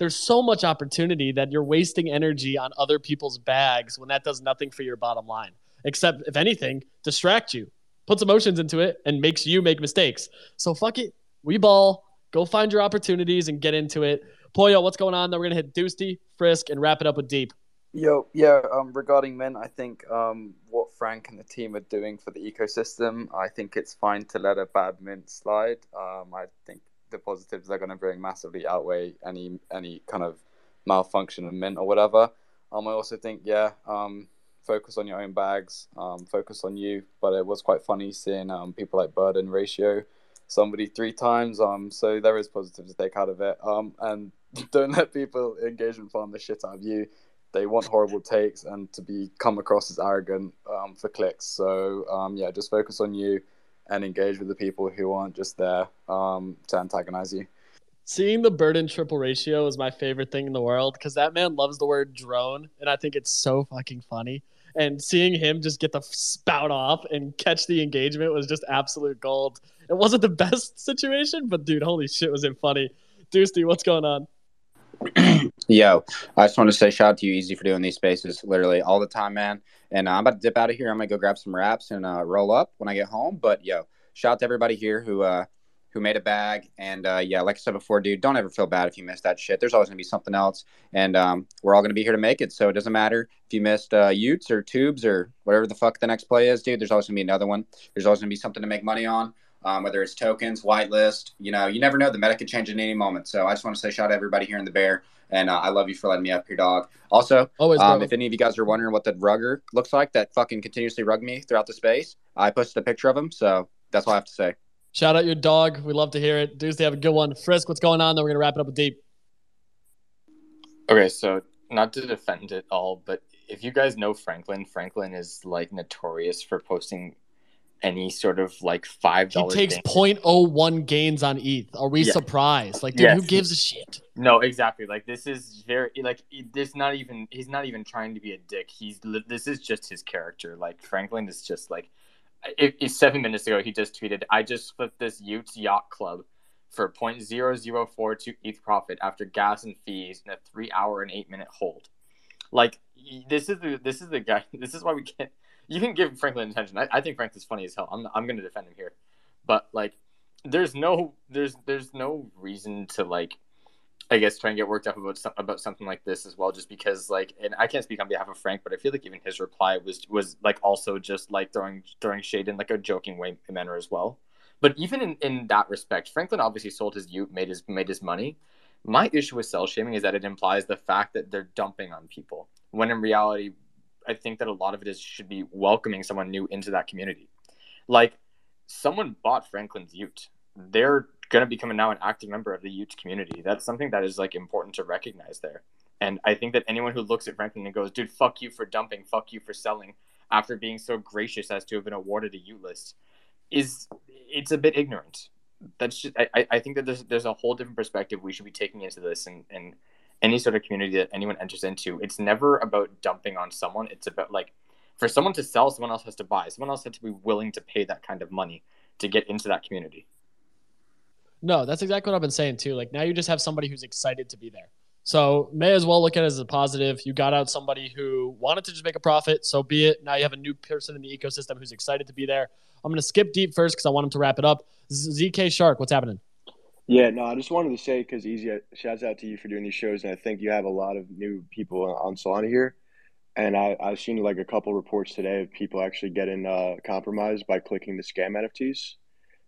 There's so much opportunity that you're wasting energy on other people's bags when that does nothing for your bottom line. Except, if anything, distract you, puts emotions into it, and makes you make mistakes. So fuck it. We ball. Go find your opportunities and get into it. Poyo, what's going on? Then we're gonna hit Doosty, Frisk, and wrap it up with Deep. Yo, yeah. Um, regarding men, I think um, what Frank and the team are doing for the ecosystem, I think it's fine to let a bad mint slide. Um, I think the positives they're going to bring massively outweigh any any kind of malfunction of mint or whatever. Um, I also think yeah, um, focus on your own bags, um, focus on you. But it was quite funny seeing um, people like Bird and Ratio somebody three times. Um, so there is positives to take out of it. Um, and don't let people engagement farm the shit out of you. They want horrible takes and to be come across as arrogant um, for clicks. So um, yeah, just focus on you and engage with the people who aren't just there um, to antagonize you. Seeing the burden triple ratio is my favorite thing in the world because that man loves the word drone, and I think it's so fucking funny. And seeing him just get the spout off and catch the engagement was just absolute gold. It wasn't the best situation, but dude, holy shit, was it funny. Doosty, what's going on? Yo, I just want to say shout out to you, Easy, for doing these spaces literally all the time, man. And uh, I'm about to dip out of here. I'm gonna go grab some wraps and uh, roll up when I get home. But yo, shout out to everybody here who uh, who made a bag. And uh, yeah, like I said before, dude, don't ever feel bad if you missed that shit. There's always gonna be something else, and um, we're all gonna be here to make it. So it doesn't matter if you missed uh, y00ts or t00bs or whatever the fuck the next play is, dude. There's always gonna be another one. There's always gonna be something to make money on. Um, whether it's tokens, whitelist. You know, you never know. The meta could change at any moment. So I just want to say shout out to everybody here in the Bear. And uh, I love you for letting me up here, dog. Also, Always, um, if any of you guys are wondering what the rugger looks like that fucking continuously rug me throughout the space, I posted a picture of him. So that's all I have to say. Shout out your dog. We love to hear it. Deuce, they have a good one. Frisk, what's going on? Then we're gonna wrap it up with deep. Okay, so not to defend it all, but if you guys know Franklin, Franklin is like notorious for posting any sort of like five He dollars. takes 0.01 gains on ETH. Are we Yeah. surprised? Like, dude, who gives a shit? No, exactly. Like this is very like this. Not even he's not even trying to be a dick. He's this is just his character. Like Franklin is just like. It, it, seven minutes ago, he just tweeted, "I just flipped this Utes Yacht Club for 0.0042 ETH profit after gas and fees in a three-hour and eight-minute hold." Like this is the this is the guy. This is why we can't. You can give Franklin attention. I, I think Franklin's funny as hell. I'm I'm gonna defend him here, but like, there's no there's there's no reason to like I guess try and get worked up about some, about something like this as well, just because like, and I can't speak on behalf of Frank, but I feel like even his reply was was like also just like throwing throwing shade in like a joking way manner as well. But even in, in that respect, Franklin obviously sold his y00t, made his made his money. My issue with sell shaming is that it implies the fact that they're dumping on people, when in reality, I think that a lot of it is should be welcoming someone new into that community. Like someone bought Franklin's y00t. They're going to become now an active member of the y00t community. That's something that is like important to recognize there. And I think that anyone who looks at Franklin and goes, dude, fuck you for dumping, fuck you for selling, after being so gracious as to have been awarded a y00tlist, is it's a bit ignorant. That's just I, I- I think that there's there's a whole different perspective we should be taking into this and, and any sort of community that anyone enters into. It's never about dumping on someone. It's about like for someone to sell, someone else has to buy. Someone else has to be willing to pay that kind of money to get into that community. No, that's exactly what I've been saying too. Like now you just have somebody who's excited to be there. So may as well look at it as a positive. You got out somebody who wanted to just make a profit, so be it. Now you have a new person in the ecosystem who's excited to be there. I'm gonna skip deep first because I want him to wrap it up. ZK Shark, what's happening? Yeah, no, I just wanted to say because Easy, shouts out to you for doing these shows, and I think you have a lot of new people on Solana here. And I, I've seen like a couple reports today of people actually getting uh, compromised by clicking the scam NFTs.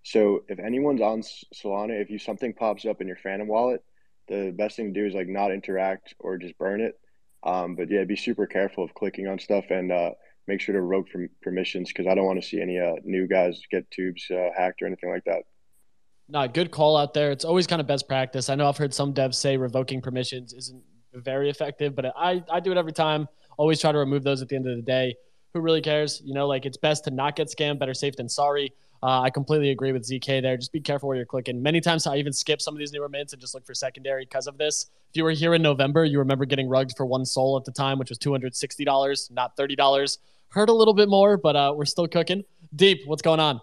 So if anyone's on Solana, if you something pops up in your Phantom wallet, the best thing to do is like not interact or just burn it. Um, but yeah, be super careful of clicking on stuff and uh, make sure to revoke from permissions because I don't want to see any uh, new guys get tubes uh, hacked or anything like that. No, good call out there. It's always kind of best practice. I know I've heard some devs say revoking permissions isn't very effective, but I, I do it every time. Always try to remove those at the end of the day. Who really cares? You know, like it's best to not get scammed. Better safe than sorry. Uh, I completely agree with ZK there. Just be careful where you're clicking. Many times I even skip some of these newer mints and just look for secondary because of this. If you were here in November, you remember getting rugged for one SOL at the time, which was $260, not $30. Hurt a little bit more, but uh, we're still cooking. Deep, what's going on?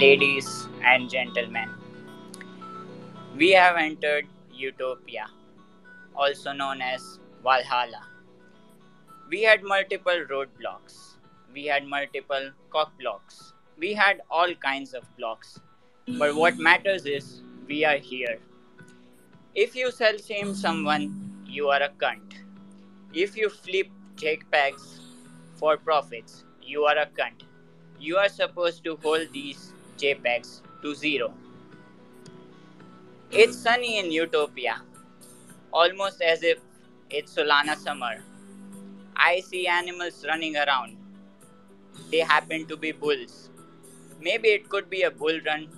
Ladies and gentlemen. We have entered Utopia, also known as Valhalla. We had multiple roadblocks, we had multiple cock blocks, we had all kinds of blocks. But what matters is we are here. If you sell shame someone, you are a cunt. If you flip JPEGs for profits, you are a cunt. You are supposed to hold these JPEGs to zero. It's sunny in Utopia, almost as if it's Solana summer. I see animals running around. They happen to be bulls. Maybe it could be a bull run.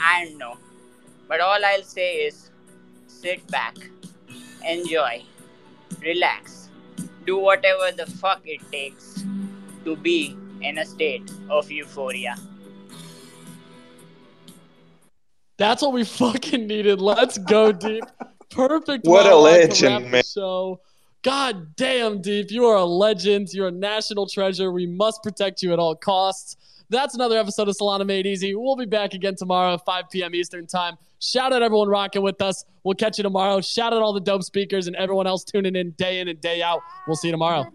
I don't know. But all I'll say is sit back, enjoy, relax, do whatever the fuck it takes to be in a state of euphoria. That's what we fucking needed. Let's go deep. Perfect. What a legend, man. Show. God damn, Deep. You are a legend. You're a national treasure. We must protect you at all costs. That's another episode of Solana Made Easy. We'll be back again tomorrow, 5 p.m. Eastern Time. Shout out everyone rocking with us. We'll catch you tomorrow. Shout out all the dope speakers and everyone else tuning in day in and day out. We'll see you tomorrow.